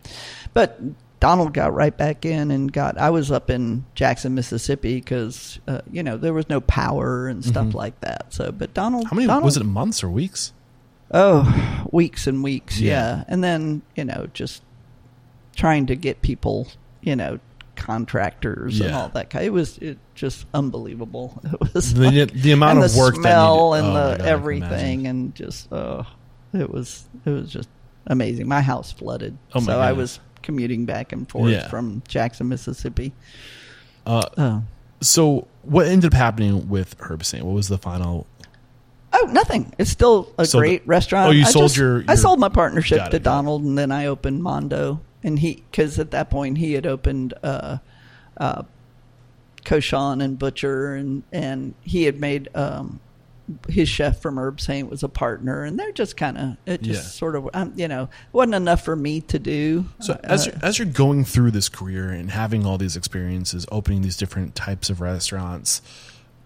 but Donald got right back in and got. I was up in Jackson, Mississippi, because uh, you know there was no power and stuff like that. So, but Donald, Mm-hmm. How many Donald, was it? Months or weeks? Oh, weeks and weeks, Yeah. yeah. And then, you know, just trying to get people, you know, contractors and all that kind. It was it just unbelievable. It was The- like- the amount of the work smell and oh the God, everything and just oh, it was it was just amazing. My house flooded, Oh my so I was commuting back and forth Yeah. from Jackson, Mississippi. Uh, Oh. so what ended up happening with Herbsaint? What was the final? Oh, nothing. It's still a So the- great restaurant. oh, you I sold just- your- I your- sold my partnership Got it, to. Donald, and then I opened Mondo, and he because at that point he had opened uh, uh, Cochon and Butcher, and and he had made um, his chef from Herbsaint was a partner, and they're just kind of it just Yeah. sort of um, you know wasn't enough for me to do. So Uh, as you're, as you're going through this career and having all these experiences, opening these different types of restaurants,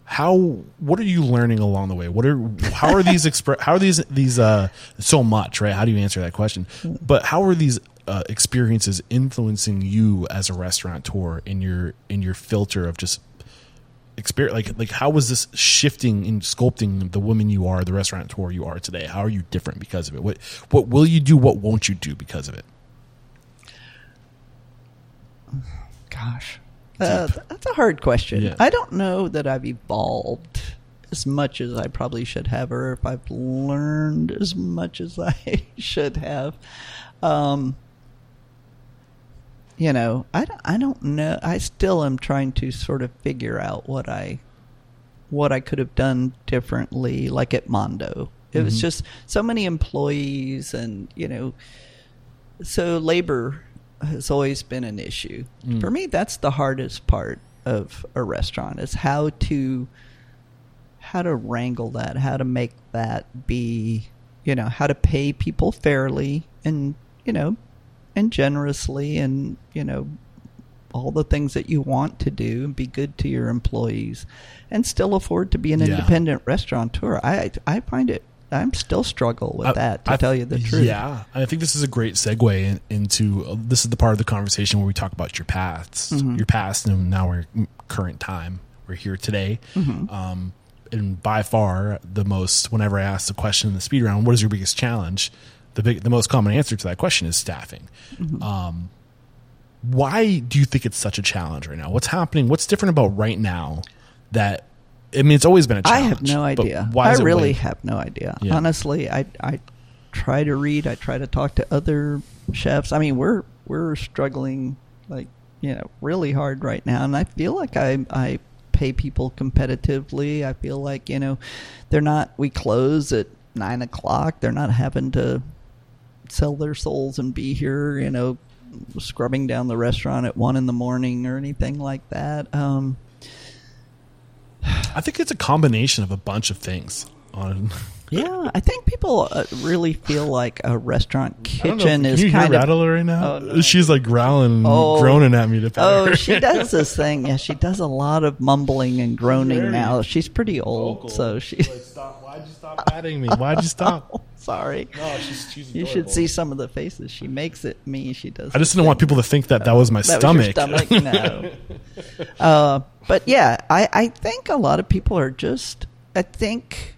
how what are you learning along the way? What are how are these expre- how are these these uh so much right? How do you answer that question? But how are these uh, experiences influencing you as a restaurateur in your in your filter of just experience like like how was this shifting and sculpting the woman you are the restaurateur you are today how are you different because of it what what will you do what won't you do because of it Gosh, uh, that's a hard question. Yeah. I don't know that I've evolved as much as I probably should have, or if I've learned as much as I should have. Um, you know, I, don't- I don't know. I still am trying to sort of figure out what I what I could have done differently, like at Mondo. It was just so many employees, and you know, so labor has always been an issue. Mm. For me that's the hardest part of a restaurant is how to how to wrangle that how to make that be you know how to pay people fairly and you know and generously and you know all the things that you want to do and be good to your employees and still afford to be an Yeah. independent restaurateur. I i find it i'm still struggle with I- that to I- tell you the truth Yeah, I think this is a great segue in, into uh, this is the part of the conversation where we talk about your past, Mm-hmm. your past, and now we're current time. We're here today, Mm-hmm. um, and by far the most. Whenever I ask the question in the speed round, what is your biggest challenge? The big, the most common answer to that question is staffing. Mm-hmm. Um, why do you think it's such a challenge right now? What's happening? What's different about right now that? I mean, it's always been a challenge. I have no idea. Why I really have no idea. Yeah. Honestly, I I try to read. I try to talk to other chefs. I mean, we're we're struggling like you know really hard right now, and I feel like I I pay people competitively. I feel like you know they're not. We close at nine o'clock. They're not having to sell their souls and be here. You know, scrubbing down the restaurant at one in the morning or anything like that. Um, I think it's a combination of a bunch of things. On Yeah, I think people uh, really feel like a restaurant I don't know, kitchen can is you hear kind of. Rattler right now? Oh, no. She's like growling, and Oh. groaning at me to pet Oh, she does this thing. Yeah, she does a lot of mumbling and groaning very now. She's pretty old, so she. stop! Why'd you stop patting me? Why'd you stop? sorry. No, she's. you should see some of the faces she makes at me. She does. I just didn't want people to think that that was my That was stomach. stomach? No. uh, but yeah, I, I think a lot of people are just. I think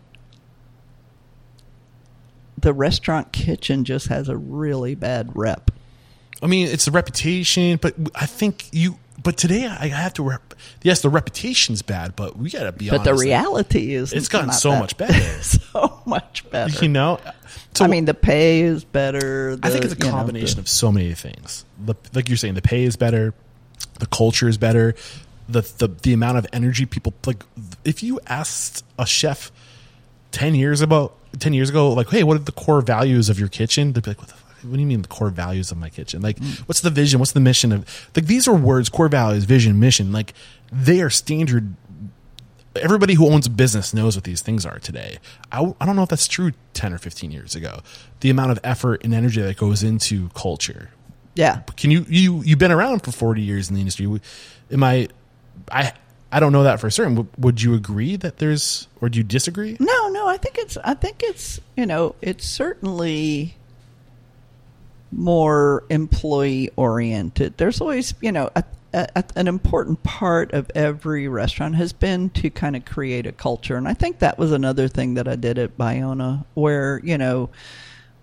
the restaurant kitchen just has a really bad rep. I mean, it's the reputation, but I think you. But today, I have to. Rep, yes, the reputation's bad, but we got to be But honest. the reality is, It's gotten so that- much better. so much better. you know. So I mean, the pay is better. I think it's a you know, combination the- of so many things. The, like you're saying, the pay is better, the culture is better, the the the amount of energy people like. If you asked a chef ten years about ten years ago, like, hey, what are the core values of your kitchen? They'd be like, what the fuck? What do you mean the core values of my kitchen? Like, Mm. what's the vision? What's the mission of? Like, these are words: core values, vision, mission. Like, they are standard everybody who owns a business knows what these things are today. I, I don't know if that's true 10 or 15 years ago. The amount of effort and energy that goes into culture. yeah. Can you, you, you've been around for 40 years in the industry. Am I, I, I don't know that for certain. Would, you agree that there's, or do you disagree? No, no, I think it's I think it's you know, it's certainly more employee oriented. There's always, you know, a, a, an important part of every restaurant has been to kind of create a culture. And I think that was another thing that I did at Bayona where, you know,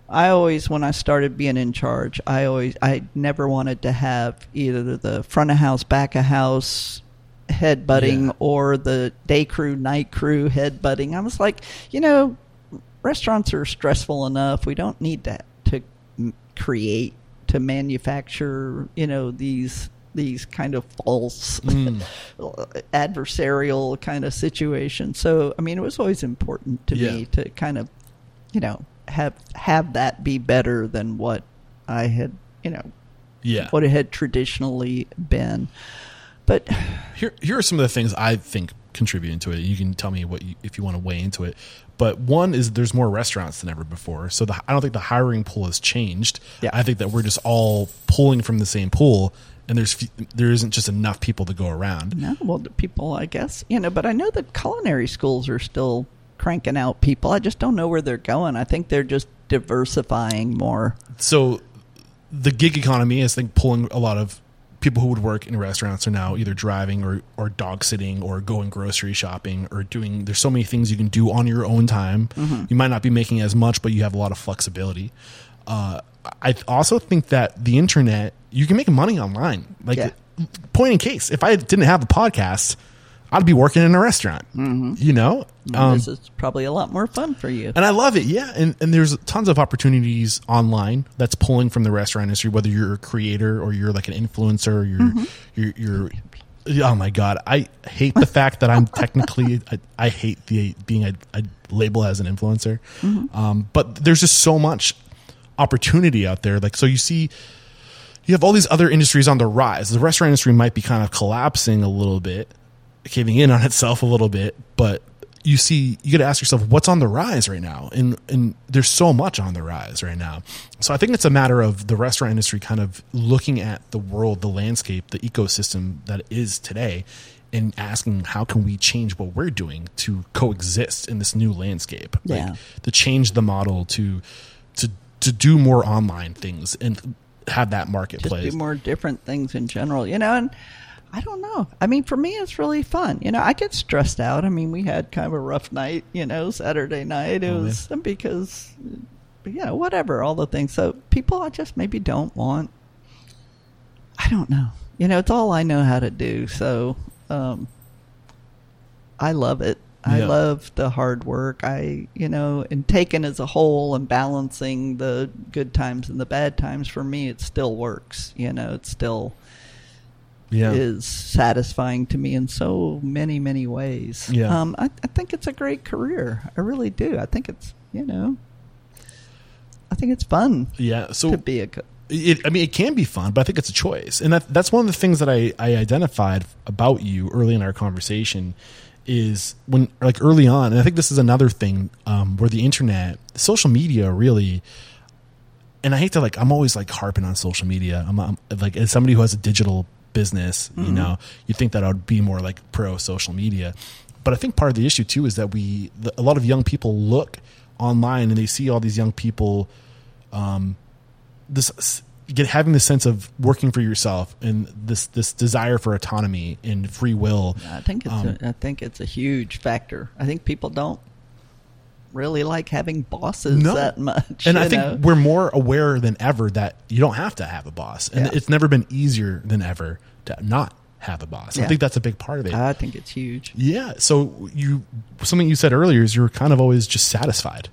I always, when I started being in charge, I always, I never wanted to have either the front of house, back of house headbutting Yeah. or the day crew, night crew headbutting. I was like, you know, restaurants are stressful enough. We don't need to to create to manufacture, you know, these these kind of false hmm. adversarial kind of situations. So, I mean, it was always important to Yeah. me to kind of, you know, have have that be better than what I had, you know, Yeah. what it had traditionally been. But Here, here are some of the things I think contribute into it. You can tell me what you, if you want to weigh into it. But one is there's more restaurants than ever before, so the, I don't think the hiring pool has changed. Yeah. I think that we're just all pulling from the same pool, and there's there isn't just enough people to go around. No, well, the people, I guess, you know, but I know the culinary schools are still cranking out people. I just don't know where they're going. I think they're just diversifying more. So the gig economy is I think pulling a lot of people who would work in restaurants are now either driving or, or dog sitting or going grocery shopping or doing there's so many things you can do on your own time. You might not be making as much but you have a lot of flexibility. Uh, i also think that the internet you can make money online. Like Yeah. point in case if i didn't have a podcast i'd be working in a restaurant you know um, this is probably a lot more fun for you. and I love it, yeah. And and there's tons of opportunities online that's pulling from the restaurant industry, whether you're a creator or you're like an influencer, or you're you're, you're oh my god, I hate the fact that I'm technically I, I hate the being a, a label as an influencer. Um, but there's just so much opportunity out there. Like so, you see you have all these other industries on the rise. The restaurant industry might be kind of collapsing a little bit, caving in on itself a little bit, but you see, you got to ask yourself what's on the rise right now, and and there's so much on the rise right now. So I think it's a matter of the restaurant industry kind of looking at the world, the landscape, the ecosystem that it is today, and asking how can we change what we're doing to coexist in this new landscape, Yeah. like to change the model to to to do more online things and have that just marketplace. do more different things in general, you know. And I don't know. I mean, for me, it's really fun. You know, I get stressed out. I mean, we had kind of a rough night, you know, Saturday night. It Oh, was because, you know, whatever, all the things. So people, I just maybe don't want. I don't know. You know, it's all I know how to do. So, um, I love it. I Yeah. love the hard work. I, you know, and taken as a whole and balancing the good times and the bad times for me, it still works. You know, it still yeah. is satisfying to me in so many, many ways. Yeah. Um, I, I think it's a great career. I really do. I think it's, you know, I think it's fun yeah. So to be a. co- it, I mean, it can be fun, but I think it's a choice, and that that's one of the things that I, I identified about you early in our conversation is when like early on, and I think this is another thing um, where the internet, social media, really. And I hate to like, I'm always like harping on social media. I'm, I'm like, as somebody who has a digital business, you know, you think that I would be more like pro social media, but I think part of the issue too is that we, the, a lot of young people look online and they see all these young people, um, this get having the sense of working for yourself and this this desire for autonomy and free will. I think it's Um, a, I think it's a huge factor. I think people don't really like having bosses No. that much. and I think know? we're more aware than ever that you don't have to have a boss, and Yeah. it's never been easier than ever to not have a boss. I think that's a big part of it. I think it's huge. Yeah. So you something you said earlier is you're kind of always just satisfied.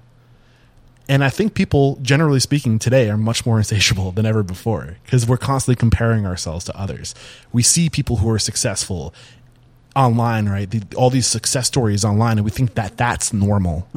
And I think people, generally speaking, today are much more insatiable than ever before because we're constantly comparing ourselves to others. We see people who are successful online, right? The, all these success stories online, and we think that that's normal.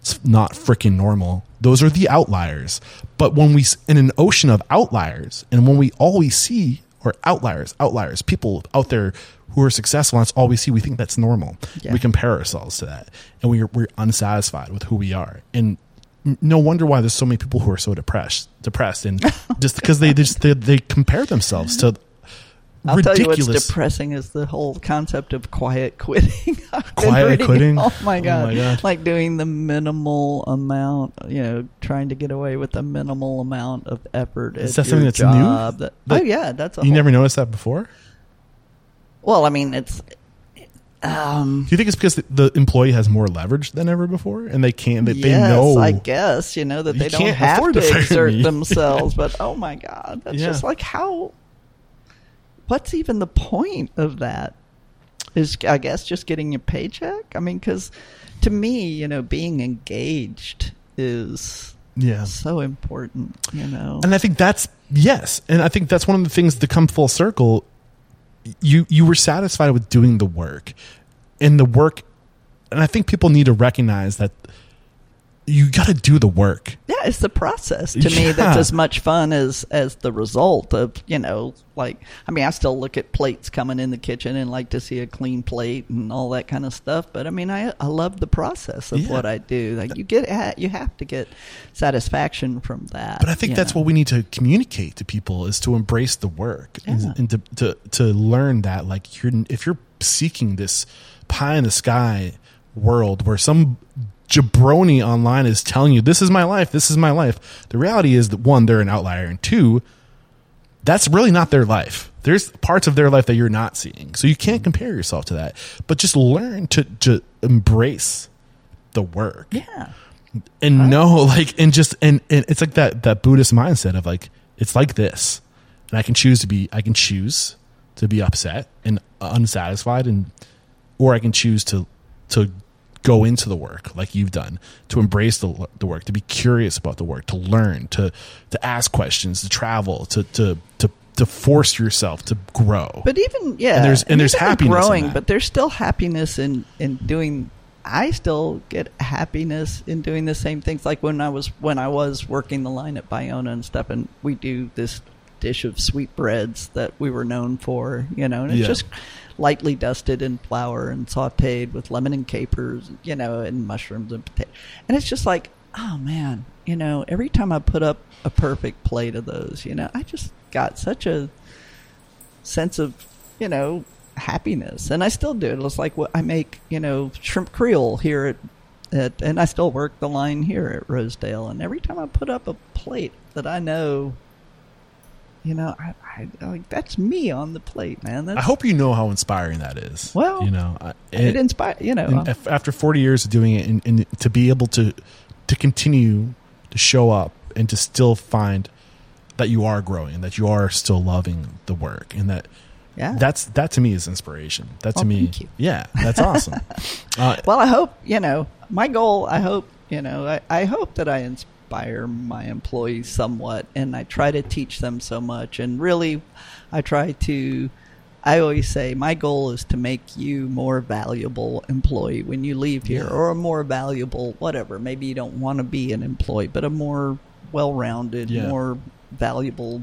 It's not freaking normal. Those are the outliers. But when we, in an ocean of outliers, and when we all we see are outliers, outliers, people out there who are successful, and that's all we see, we think that's normal. Yeah. We compare ourselves to that, and we're, we're unsatisfied with who we are. And no wonder why there's so many people who are so depressed, depressed, and just because they just they, they compare themselves to I'll tell you what's depressing is the whole concept of quiet quitting. Quiet quitting? Oh my Oh god! my God. Like doing the minimal amount, you know, trying to get away with the minimal amount of effort. Is at that something that's new? job. That- oh yeah, that's a you never noticed that before. Well, I mean, it's um, Do you think it's because the, employee has more leverage than ever before, and they can't? They, they yes, know. I guess you know that they don't have to to exert me. themselves. But oh my god, that's Yeah. just like how. What's even the point of that? Is I guess just getting your paycheck. I mean, because to me, you know, being engaged is yeah. so important. You know, And I think that's yes, and I think that's one of the things to come full circle. You you were satisfied with doing the work, and the work, and I think people need to recognize that you got to do the work. yeah, it's the process to me that's as much fun as as the result of you know like i mean i still look at plates coming in the kitchen and like to see a clean plate and all that kind of stuff but i mean i i love the process of Yeah. what i do like you get ha- you have to get satisfaction from that But I think that's know. what we need to communicate to people is to embrace the work and, and to, to to learn that like you're if you're seeking this pie in the sky world where some jabroni online is telling you this is my life, this is my life. The reality is that one, they're an outlier, and two, that's really not their life. There's parts of their life that you're not seeing, so you can't compare yourself to that. But just learn to to embrace the work yeah and know like and just and, and it's like that that buddhist mindset of like it's like this and i can choose to be i can choose to be upset and unsatisfied and or i can choose to to go into the work like you've done to embrace the, the work to be curious about the work to learn to to ask questions to travel to to to to force yourself to grow But even yeah, And there's- and there's happiness growing, but there's still happiness in in doing. I still get happiness in doing the same things. Like when I was when I was working the line at Bayona and stuff, and we do this dish of sweetbreads that we were known for, you know, and it's Yeah. just lightly dusted in flour and sautéed with lemon and capers, you know, and mushrooms and potato. And it's just like, oh man, you know, every time I put up a perfect plate of those, you know, I just got such a sense of you know happiness. And i still do. It it's like what i make you know shrimp creole here at, at and i still work the line here at rosedale. And every time i put up a plate that i know you know i, I like that's me on the plate man. That's i hope you know how inspiring that is. Well, you know I- it inspire you know and after 40 years of doing it and, and to be able to to continue to show up and to still find that you are growing and that you are still loving the work and that yeah. that's that to me is inspiration. That to Well, me yeah that's awesome. Uh, well i hope you know my goal i hope you know I, I hope that i inspire my employees somewhat and i try to teach them so much. And really i try to i always say my goal is to make you more valuable employee when you leave here Yeah. or a more valuable whatever. Maybe you don't want to be an employee but a more well-rounded Yeah. more valuable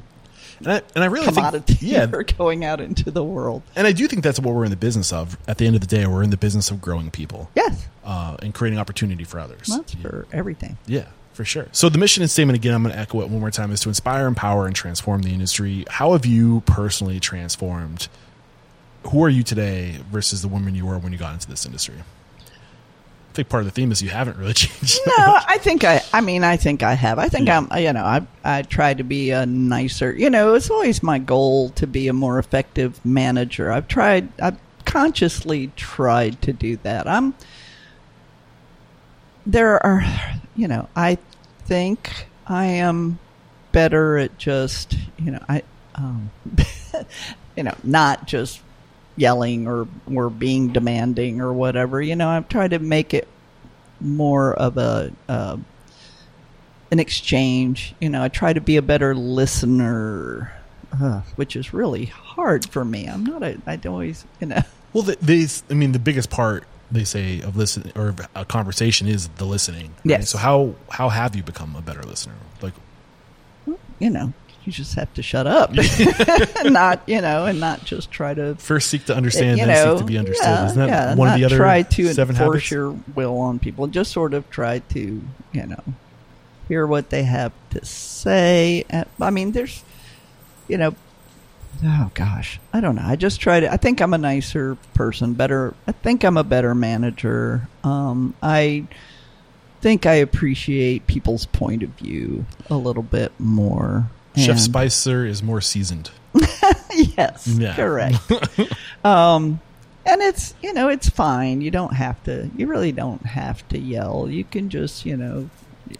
and, I, and I really commodity think yeah. going out into the world. And I do think that's what we're in the business of. At the end of the day we're in the business of growing people. Yes. Uh, and creating opportunity for others. That's for everything. Yeah, for sure. So the mission and statement again, I'm going to echo it one more time, is to inspire, empower, and transform the industry. How have you personally transformed? Who are you today versus the woman you were when you got into this industry? I think part of the theme is you haven't really changed. no, I think I. I mean, I think I have. I think I'm. Uh, you know, I I try to be a nicer. You know, it's always my goal to be a more effective manager. I've tried. I've consciously tried to do that. I'm. There are, you know, I think I am better at just, you know, I, um, you know, not just yelling or or being demanding or whatever. You know, I've tried to make it more of a uh, an exchange. You know, I try to be a better listener, uh, which is really hard for me. I'm not a. I don't always, you know. Well, the, these, I mean, the biggest part they say of listen or a conversation is the listening. right? Yes. So how how have you become a better listener? Like, You know, you just have to shut up, not you know, and not just try to first seek to understand, you then know, seek to be understood. Yeah, Isn't that yeah, one of the other try to seven enforce habits? your will on people. Just sort of try to, you know, hear what they have to say. I mean, there's, you know, oh gosh, I don't know. I just try to. I think I'm a nicer person, better. I think I'm a better manager. Um, I think I appreciate people's point of view a little bit more. Chef Spicer is more seasoned. yes, Yeah. correct. um, and it's you know it's fine. You don't have to. You really don't have to yell. You can just you know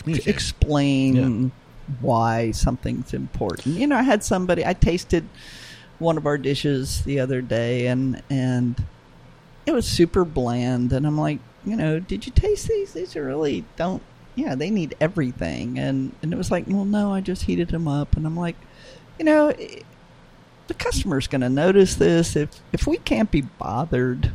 explain why something's important. You know, I had somebody. I tasted one of our dishes the other day, and and it was super bland. And I'm like, you know, did you taste these? These are really don't. Yeah, they need everything. And and it was like, well, no, I just heated them up. And I'm like, you know. It, the customer's going to notice this if if we can't be bothered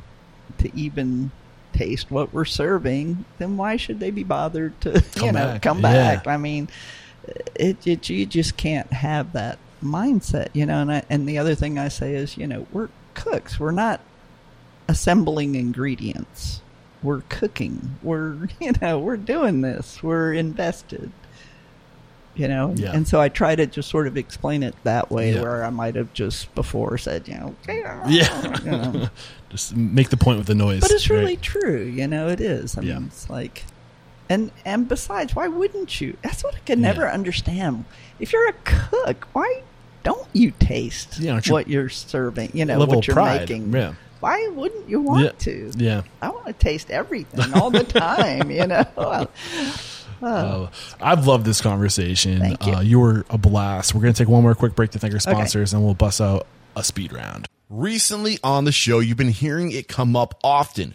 to even taste what we're serving then why should they be bothered to you know back. come Yeah. back i mean it, it you just can't have that mindset you know and I, and the other thing i say is you know we're cooks we're not assembling ingredients we're cooking we're you know we're doing this we're invested you know Yeah. and so i try to just sort of explain it that way Yeah. where i might have just before said you know Yeah. you know. Just make the point with the noise. but it's really right? true you know it is i Yeah. mean it's like and and besides why wouldn't you that's what i could never Yeah. understand if you're a cook why don't you taste Yeah, aren't you- what you're serving you know Level what you're pride. making Yeah. why wouldn't you want Yeah. to Yeah. i want to taste everything all the time you know Uh, I've loved this conversation. Thank you. Uh, you were a blast. We're going to take one more quick break to thank our sponsors, and we'll bust out a speed round. Recently on the show, you've been hearing it come up often.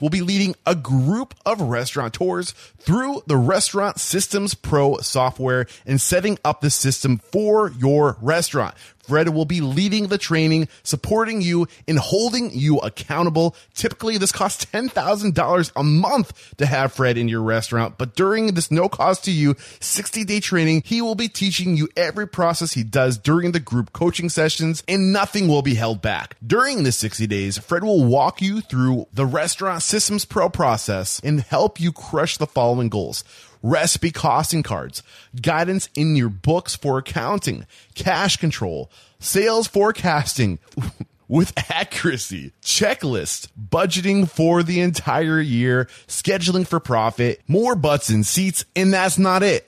will be leading a group of restaurateurs through the Restaurant Systems Pro software and setting up the system for your restaurant. Fred will be leading the training, supporting you and holding you accountable. Typically, this costs $10,000 a month to have Fred in your restaurant, but during this no cost to you 60 day training, he will be teaching you every process he does during the group coaching sessions and nothing will be held back. During the 60 days, Fred will walk you through the Restaurant Systems Pro process and help you crush the following goals recipe costing cards, guidance in your books for accounting, cash control, sales forecasting with accuracy, checklist, budgeting for the entire year, scheduling for profit, more butts and seats, and that's not it.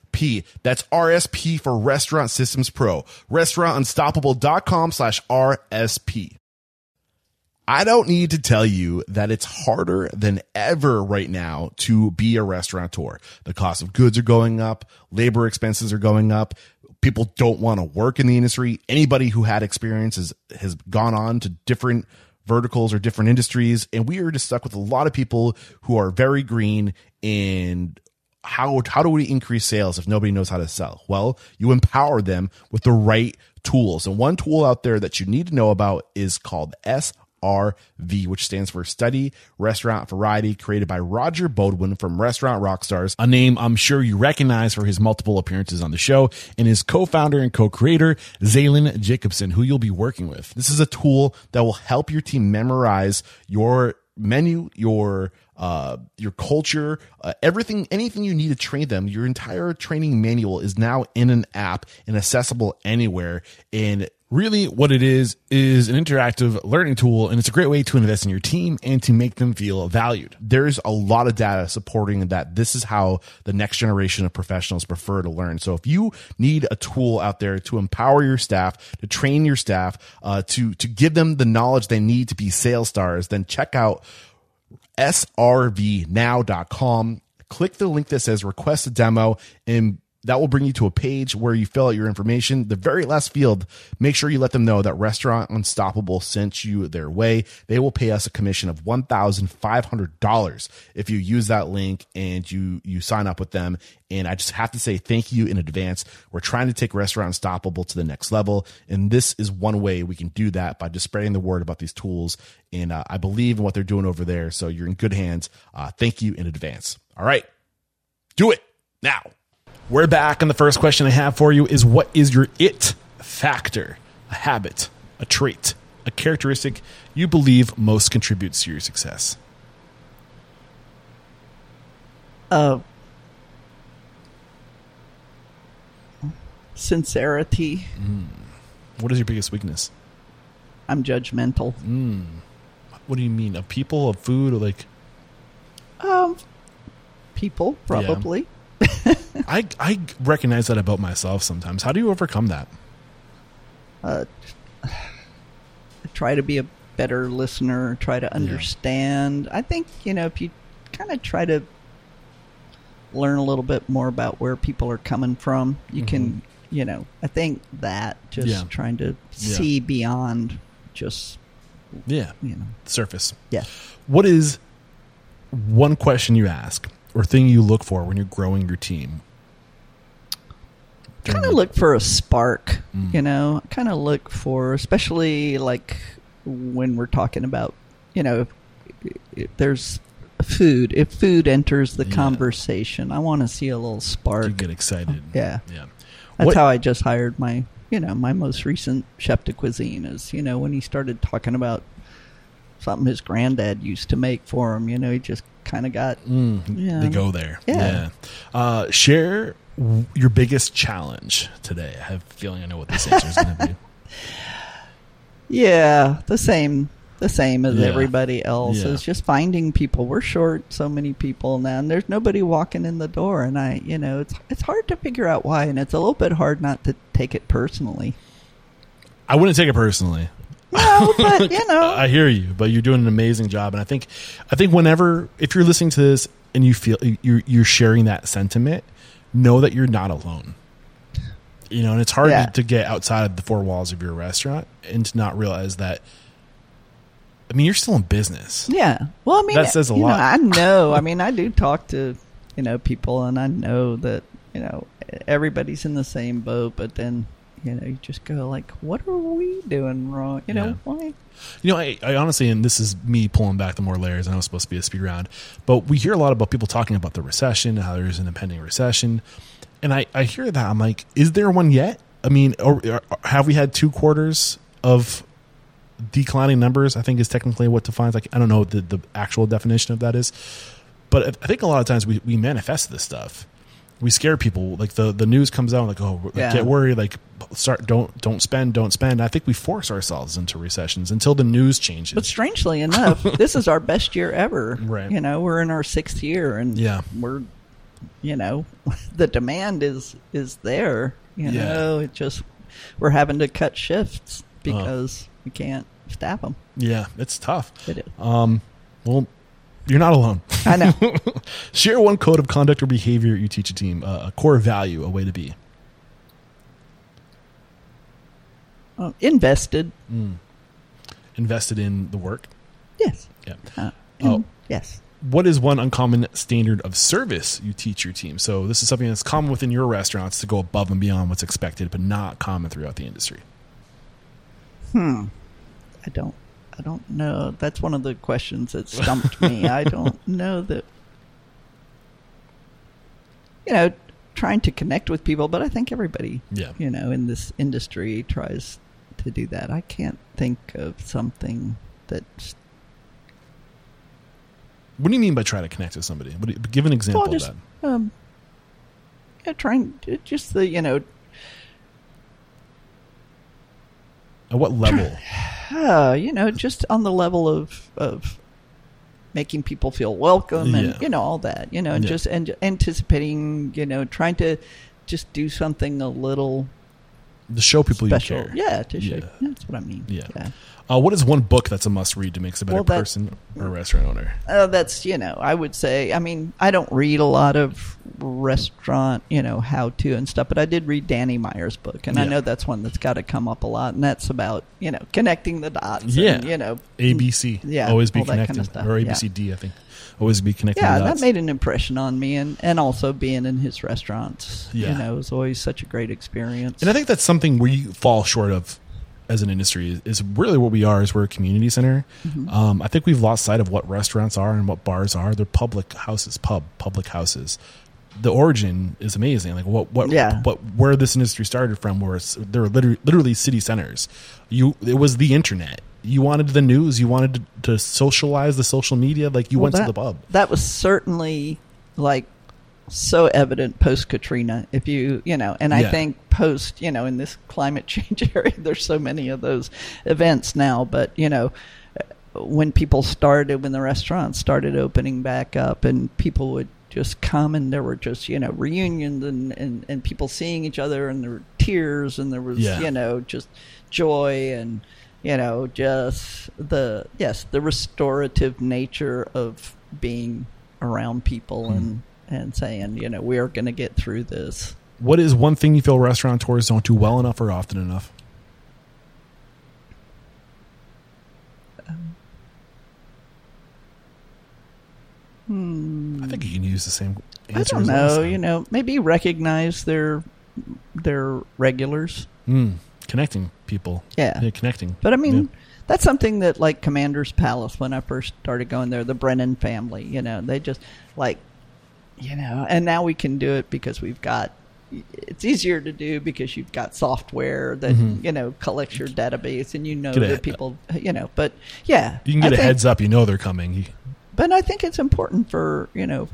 RSP. That's RSP for Restaurant Systems Pro. Restaurantunstoppable.com slash RSP. I don't need to tell you that it's harder than ever right now to be a restaurateur. The cost of goods are going up, labor expenses are going up. People don't want to work in the industry. Anybody who had experience has, has gone on to different verticals or different industries. And we are just stuck with a lot of people who are very green and how how do we increase sales if nobody knows how to sell? Well, you empower them with the right tools. And one tool out there that you need to know about is called SRV, which stands for Study Restaurant Variety, created by Roger Beaudoin from Restaurant Rockstars, a name I'm sure you recognize for his multiple appearances on the show, and his co-founder and co-creator, Zaylin Jacobson, who you'll be working with. This is a tool that will help your team memorize your menu, your uh, your culture, uh, everything, anything you need to train them. Your entire training manual is now in an app and accessible anywhere. And really, what it is is an interactive learning tool, and it's a great way to invest in your team and to make them feel valued. there's a lot of data supporting that this is how the next generation of professionals prefer to learn. So if you need a tool out there to empower your staff, to train your staff, uh, to to give them the knowledge they need to be sales stars, then check out srvnow.com. Click the link that says request a demo and that will bring you to a page where you fill out your information. The very last field, make sure you let them know that Restaurant Unstoppable sent you their way. They will pay us a commission of $1,500 if you use that link and you, you sign up with them. And I just have to say thank you in advance. We're trying to take Restaurant Unstoppable to the next level. And this is one way we can do that by just spreading the word about these tools. And uh, I believe in what they're doing over there. So you're in good hands. Uh, thank you in advance. All right. Do it now. We're back, and the first question I have for you is what is your it factor? A habit, a trait, a characteristic you believe most contributes to your success? Uh, sincerity. What is your biggest weakness? I'm judgmental. What do you mean? Of people, of food, or like Um, people probably. I I recognize that about myself sometimes. How do you overcome that? Uh, try to be a better listener. Try to understand. I think you know if you kind of try to learn a little bit more about where people are coming from, you can. You know, I think that just Mm-hmm. Yeah. trying to Yeah. see beyond just Yeah, you know. surface. Yeah. What is one question you ask or thing you look for when you're growing your team? Kind of look for a spark Mm. you know kind of look for especially like when we're talking about you know if, there's food if food enters the Yeah. conversation i want to see a little You spark get excited. yeah yeah. that's What- how i just hired my you know my most recent chef de cuisine is you know when he started talking about something his granddad used to make for him you know he just kind of got Mm, Yeah. They go there. Yeah. Uh, share your biggest challenge today. I have a feeling I know what this answer is going to be. Yeah, the same, the same as Yeah. everybody else. Yeah. It's just finding people. We're short so many people now, and there's nobody walking in the door. And I, you know, it's it's hard to figure out why, and it's a little bit hard not to take it personally. I wouldn't take it personally. No, but you know, I hear you, but you're doing an amazing job, and I think, I think whenever if you're listening to this and you feel you're you're sharing that sentiment, know that you're not alone. You know, and it's hard Yeah. to, get outside of the four walls of your restaurant and to not realize that. I mean, you're still in business. yeah. Well, I mean, That says a you know, lot. I know. I mean, I do talk to you know people, and I know that you know everybody's in the same boat. But then you know, you just go like, what are we doing wrong? You know, Yeah. why? You know, I, I honestly, and this is me pulling back the more layers. I know it's supposed to be a speed round, but we hear a lot about people talking about the recession, how there's an impending recession, and I, I hear that I'm like, is there one yet? I mean, or, or have we had two quarters of declining numbers? I think is technically what defines. Like, I don't know what the the actual definition of that is, but I- I think a lot of times we we manifest this stuff. We scare people. Like the the news comes out, like, oh, like, Yeah. get worried. Like, start don't don't spend, don't spend. I think we force ourselves into recessions until the news changes. But strangely enough, this is our best year ever. Right. You know, we're in our sixth year, and Yeah. we're, you know, the demand is is there. You Yeah. know, it just we're having to cut shifts because we can't staff them. yeah, it's tough. It is. Um, well, you're not alone. I know. Share one code of conduct or behavior you teach a team, uh, a core value, a way to be. Uh, invested. invested in the work. Yes. Yeah. Uh, Oh. Yes. What is one uncommon standard of service you teach your team? So this is something that's common within your restaurants to go above and beyond what's expected, but not common throughout the industry. Hmm. I don't. I don't know. That's one of the questions that stumped me. I don't know that. You know, trying to connect with people, but I think everybody, Yeah. you know, in this industry tries to do that. I can't think of something that's What do you mean by try to connect with somebody? You, give an example well, just of that. um, yeah, trying just the you know, At what level? uh, you know, just on the level of of making people feel welcome and Yeah. you know all that, you know, and Yeah. just and anticipating, you know, trying to just do something a little to show people special. you care. Yeah, to show. Yeah. That's what I mean. Yeah. yeah. Uh, what is one book that's a must read to make us a better Well, that- person or a restaurant owner? Uh, that's you know I would say I mean I don't read a lot of restaurant you know how to and stuff but I did read Danny Meyer's book and I know that's one that's got to come up a lot and that's about you know connecting the dots Yeah. and, you know ABC. yeah, Always be all that kinda connected. stuff, Or yeah. ABCD, I think. Always be connected. yeah that made an impression on me and and also being in his restaurants Yeah. you know it was always such a great experience And I think that's something we fall short of as an industry is, really what we are is we're a community center. Mm-hmm. Um, I think we've lost sight of what restaurants are and what bars are. They're public houses, pub, public houses. The origin is amazing. Like what, what, Yeah. what, where this industry started from, where it's, they're literally, literally city centers. You, it was the internet. You wanted the news. You wanted to, to socialize the social media. Like you Well, went that, to the pub. That was certainly like so evident post Katrina. If you you know, and I Yeah. think post you know in this climate change area, there's so many of those events now. But you know, when people started, when the restaurants started opening back up, and people would just come and there were just you know reunions and and, and people seeing each other and there were tears and there was Yeah. you know just joy and you know just the yes the restorative nature of being around people Hmm. and and saying you know we are going to get through this. What is one thing you feel restaurateurs don't do well enough or often enough? I think you can use the same i don't know you know maybe recognize their their regulars. Mm, connecting people. Yeah. connecting. But I mean, Yeah. that's something that like Commander's Palace when I first started going there, the Brennan family, you know, they just like, you know, and now we can do it because we've got. It's easier to do because you've got software that you know collects your database and you know Mm-hmm. Get a- that people, you know. But yeah, you can get a think- heads up. You know they're coming. But I think it's important for you know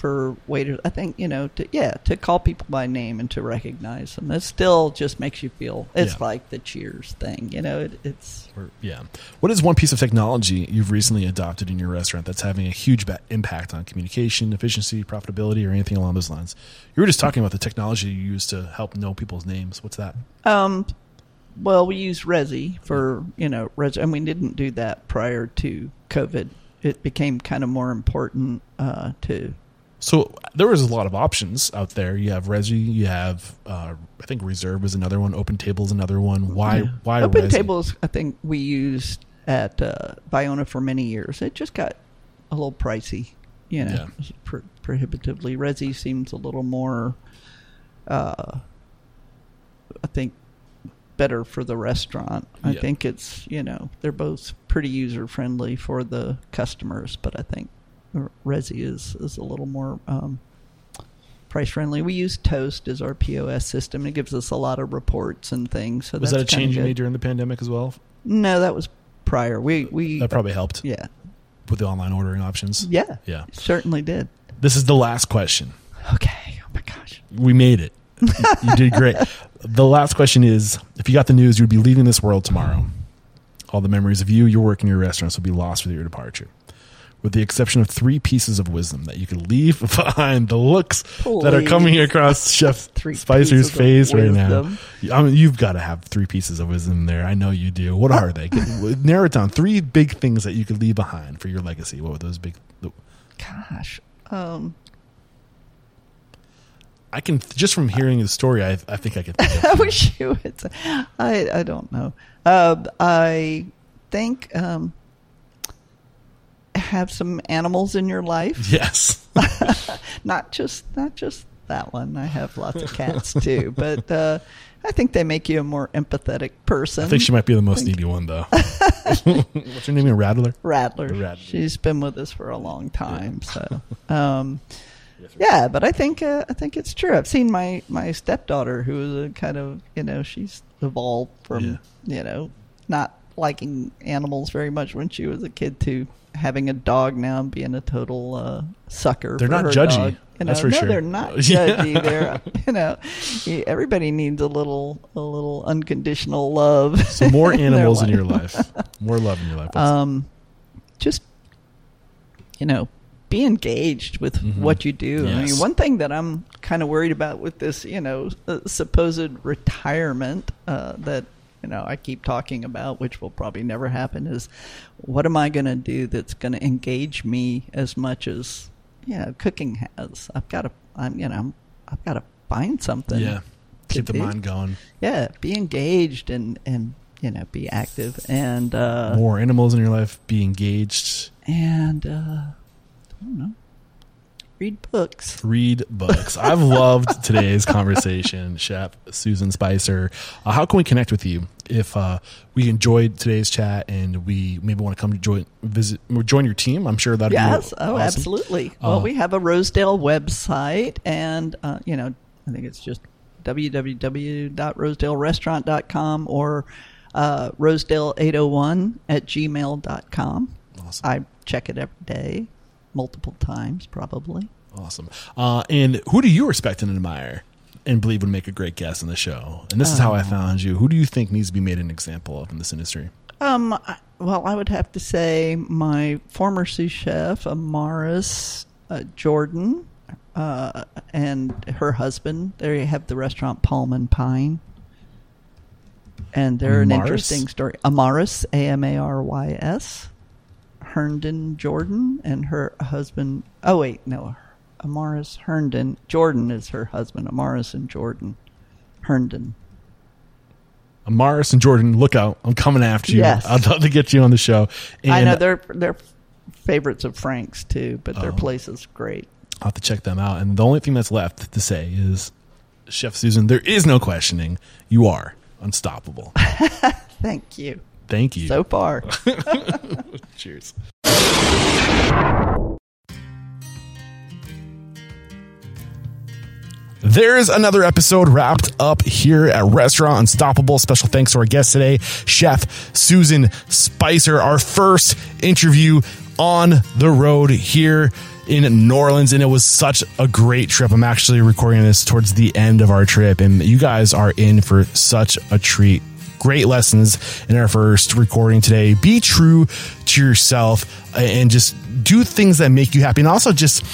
for waiters. I think you know to yeah to call people by name and to recognize them. It still just makes you feel. It's Yeah. like the Cheers thing, you know. It, it's or, yeah. What is one piece of technology you've recently adopted in your restaurant that's having a huge ba- impact on communication, efficiency, profitability, or anything along those lines? You were just talking about the technology you use to help know people's names. What's that? Um, well, we use Resy for you know Resy, and we didn't do that prior to COVID. It became kind of more important uh, to. So there was a lot of options out there. You have Resy, you have uh, I think Reserve is another one. Open Table is another one. Why? Why Open Resy? tables? I think we used at uh, Bayona for many years. It just got a little pricey, you know, Yeah. It pro- prohibitively. Resy seems a little more. Uh, I think better for the restaurant. I Yeah. think it's you know they're both pretty user friendly for the customers, but I think Resy is is a little more um, price friendly. We use Toast as our POS system. It gives us a lot of reports and things. So Was that a change you made during the pandemic as well? No, that was prior. We we That probably helped yeah with the online ordering options. yeah Yeah. certainly did. This is the last question. Okay. Oh my gosh. We made it. you did great. The last question is if you got the news, you'd be leaving this world tomorrow. All the memories of you, your work, and your restaurants will be lost with your departure. With the exception of three pieces of wisdom that you could leave behind, the looks that are coming across Chef Three Spicer's face right now. I mean, you've got to have three pieces of wisdom there. I know you do. What are they? Narrow it down. Three big things that you could leave behind for your legacy. What would those big? Gosh. Um. I can just from hearing the story. I I think I could. Think I wish you would. I I don't know. Uh, I think um, have some animals in your life. Yes. Not just not just that one. I have lots of cats too, but uh, I think they make you a more empathetic person. I think she might be the most needy one, though. What's her name? A Rattler? Rattler. Rattler. She's been with us for a long time. So, um, yeah, but I think uh, I think it's true. I've seen my my stepdaughter, who is a kind of you know she's evolved from you know not liking animals very much when she was a kid to having a dog now and being a total uh, sucker. They're not judgy. dog. You know, That's for no, sure. they're not Yeah. judgy. They're you know, everybody needs a little a little unconditional love. So more animals in life. your life. More love in your life. um, just you know be engaged with what you do. I Mm-hmm. Mean, one thing that I'm kind of worried about with this, you know, uh, supposed retirement uh, that you know I keep talking about, which will probably never happen, is what am I going to do that's going to engage me as much as you know cooking has? I've got to, I'm you know, I've got to find something. yeah. Keep the do. mind going. Yeah, be engaged and and you know be active and uh, More animals in your life. Be engaged. and uh, I don't know, read books. Read books. I've loved today's conversation, Chef Susan Spicer. Uh, how can we connect with you if uh, we enjoyed today's chat and we maybe want to come to join visit join your team? I'm sure that'd Yes, be oh, awesome. absolutely. Well, Uh, we have a Rosedale website, and uh, you know, I think it's just www.rosedaleRestaurant.com or uh, Rosedale801 at gmail.com. Awesome. I check it every day, multiple times probably. Awesome. Uh, and who do you respect and admire and believe would make a great guest on the show? And this is how I found you. Who do you think needs to be made an example of in this industry? Um, I- well, I would have to say my former sous chef, Amarys uh, Jordan, uh, and her husband. They have the restaurant Palm and Pine, and they're an interesting story. Amarys, A M A R Y S, Herndon Jordan, and her husband. Oh wait, no, Amarys Herndon Jordan is her husband. Amarys and Jordan Herndon. Amarys and Jordan, look out. I'm coming after you. Yes. I'd love to get you on the show. And I know they're they're favorites of Frank's too, but their Oh. place is great. I'll have to check them out. And the only thing that's left to say is, Chef Susan, there is no questioning. You are unstoppable. Thank you Thank you. so far. Cheers. There's another episode wrapped up here at Restaurant Unstoppable. Special thanks to our guest today, Chef Susan Spicer. Our first interview on the road here in New Orleans, and it was such a great trip. I'm actually recording this towards the end of our trip, and you guys are in for such a treat great lessons in our first recording today. Be true to yourself uh, and just do things that make you happy and also just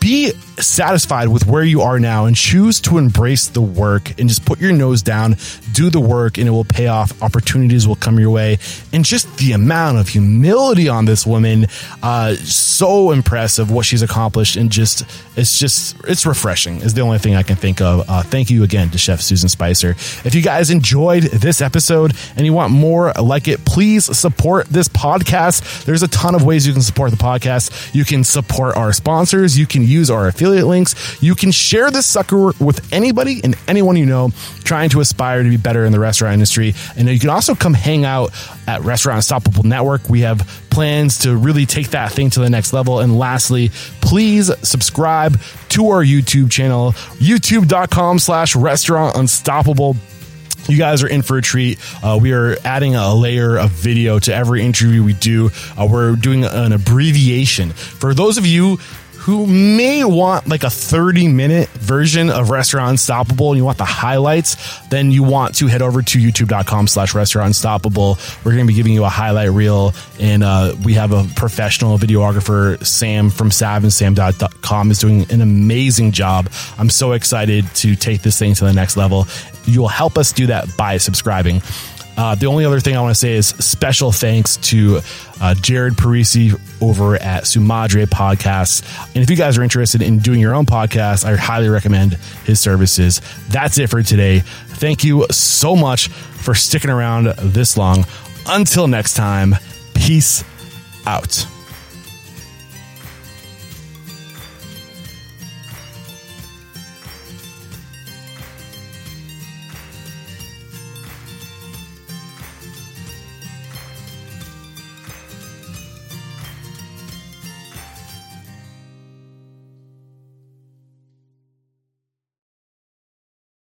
be satisfied with where you are now and choose to embrace the work and just put your nose down, do the work and it will pay off. Opportunities will come your way. And just the amount of humility on this woman, uh, so impressive what she's accomplished and just, it's just, it's refreshing is the only thing I can think of. Uh, thank you again to Chef Susan Spicer. If you guys enjoyed this episode and you want more like it, please support this podcast. There's a ton of ways you can support the podcast. You can support our sponsors. You can use our affiliate links. You can share this sucker with anybody and anyone you know trying to aspire to be better in the restaurant industry. And you can also come hang out at Restaurant Unstoppable Network. We have plans to really take that thing to the next level. And lastly, please subscribe to our YouTube channel, youtube.com slash restaurant unstoppable you guys are in for a treat. Uh, we are adding a layer of video to every interview we do. Uh, we're doing an abbreviation. For those of you who may want like a 30 minute version of Restaurant Unstoppable and you want the highlights, then you want to head over to youtube.com slash restaurant unstoppable. We're going to be giving you a highlight reel and uh, we have a professional videographer, Sam from savandsam.com is doing an amazing job. I'm so excited to take this thing to the next level. You will help us do that by subscribing. Uh, the only other thing I want to say is special thanks to uh, Jared Parisi over at Sumadre Podcasts. And if you guys are interested in doing your own podcast, I highly recommend his services. That's it for today. Thank you so much for sticking around this long. until next time, peace out.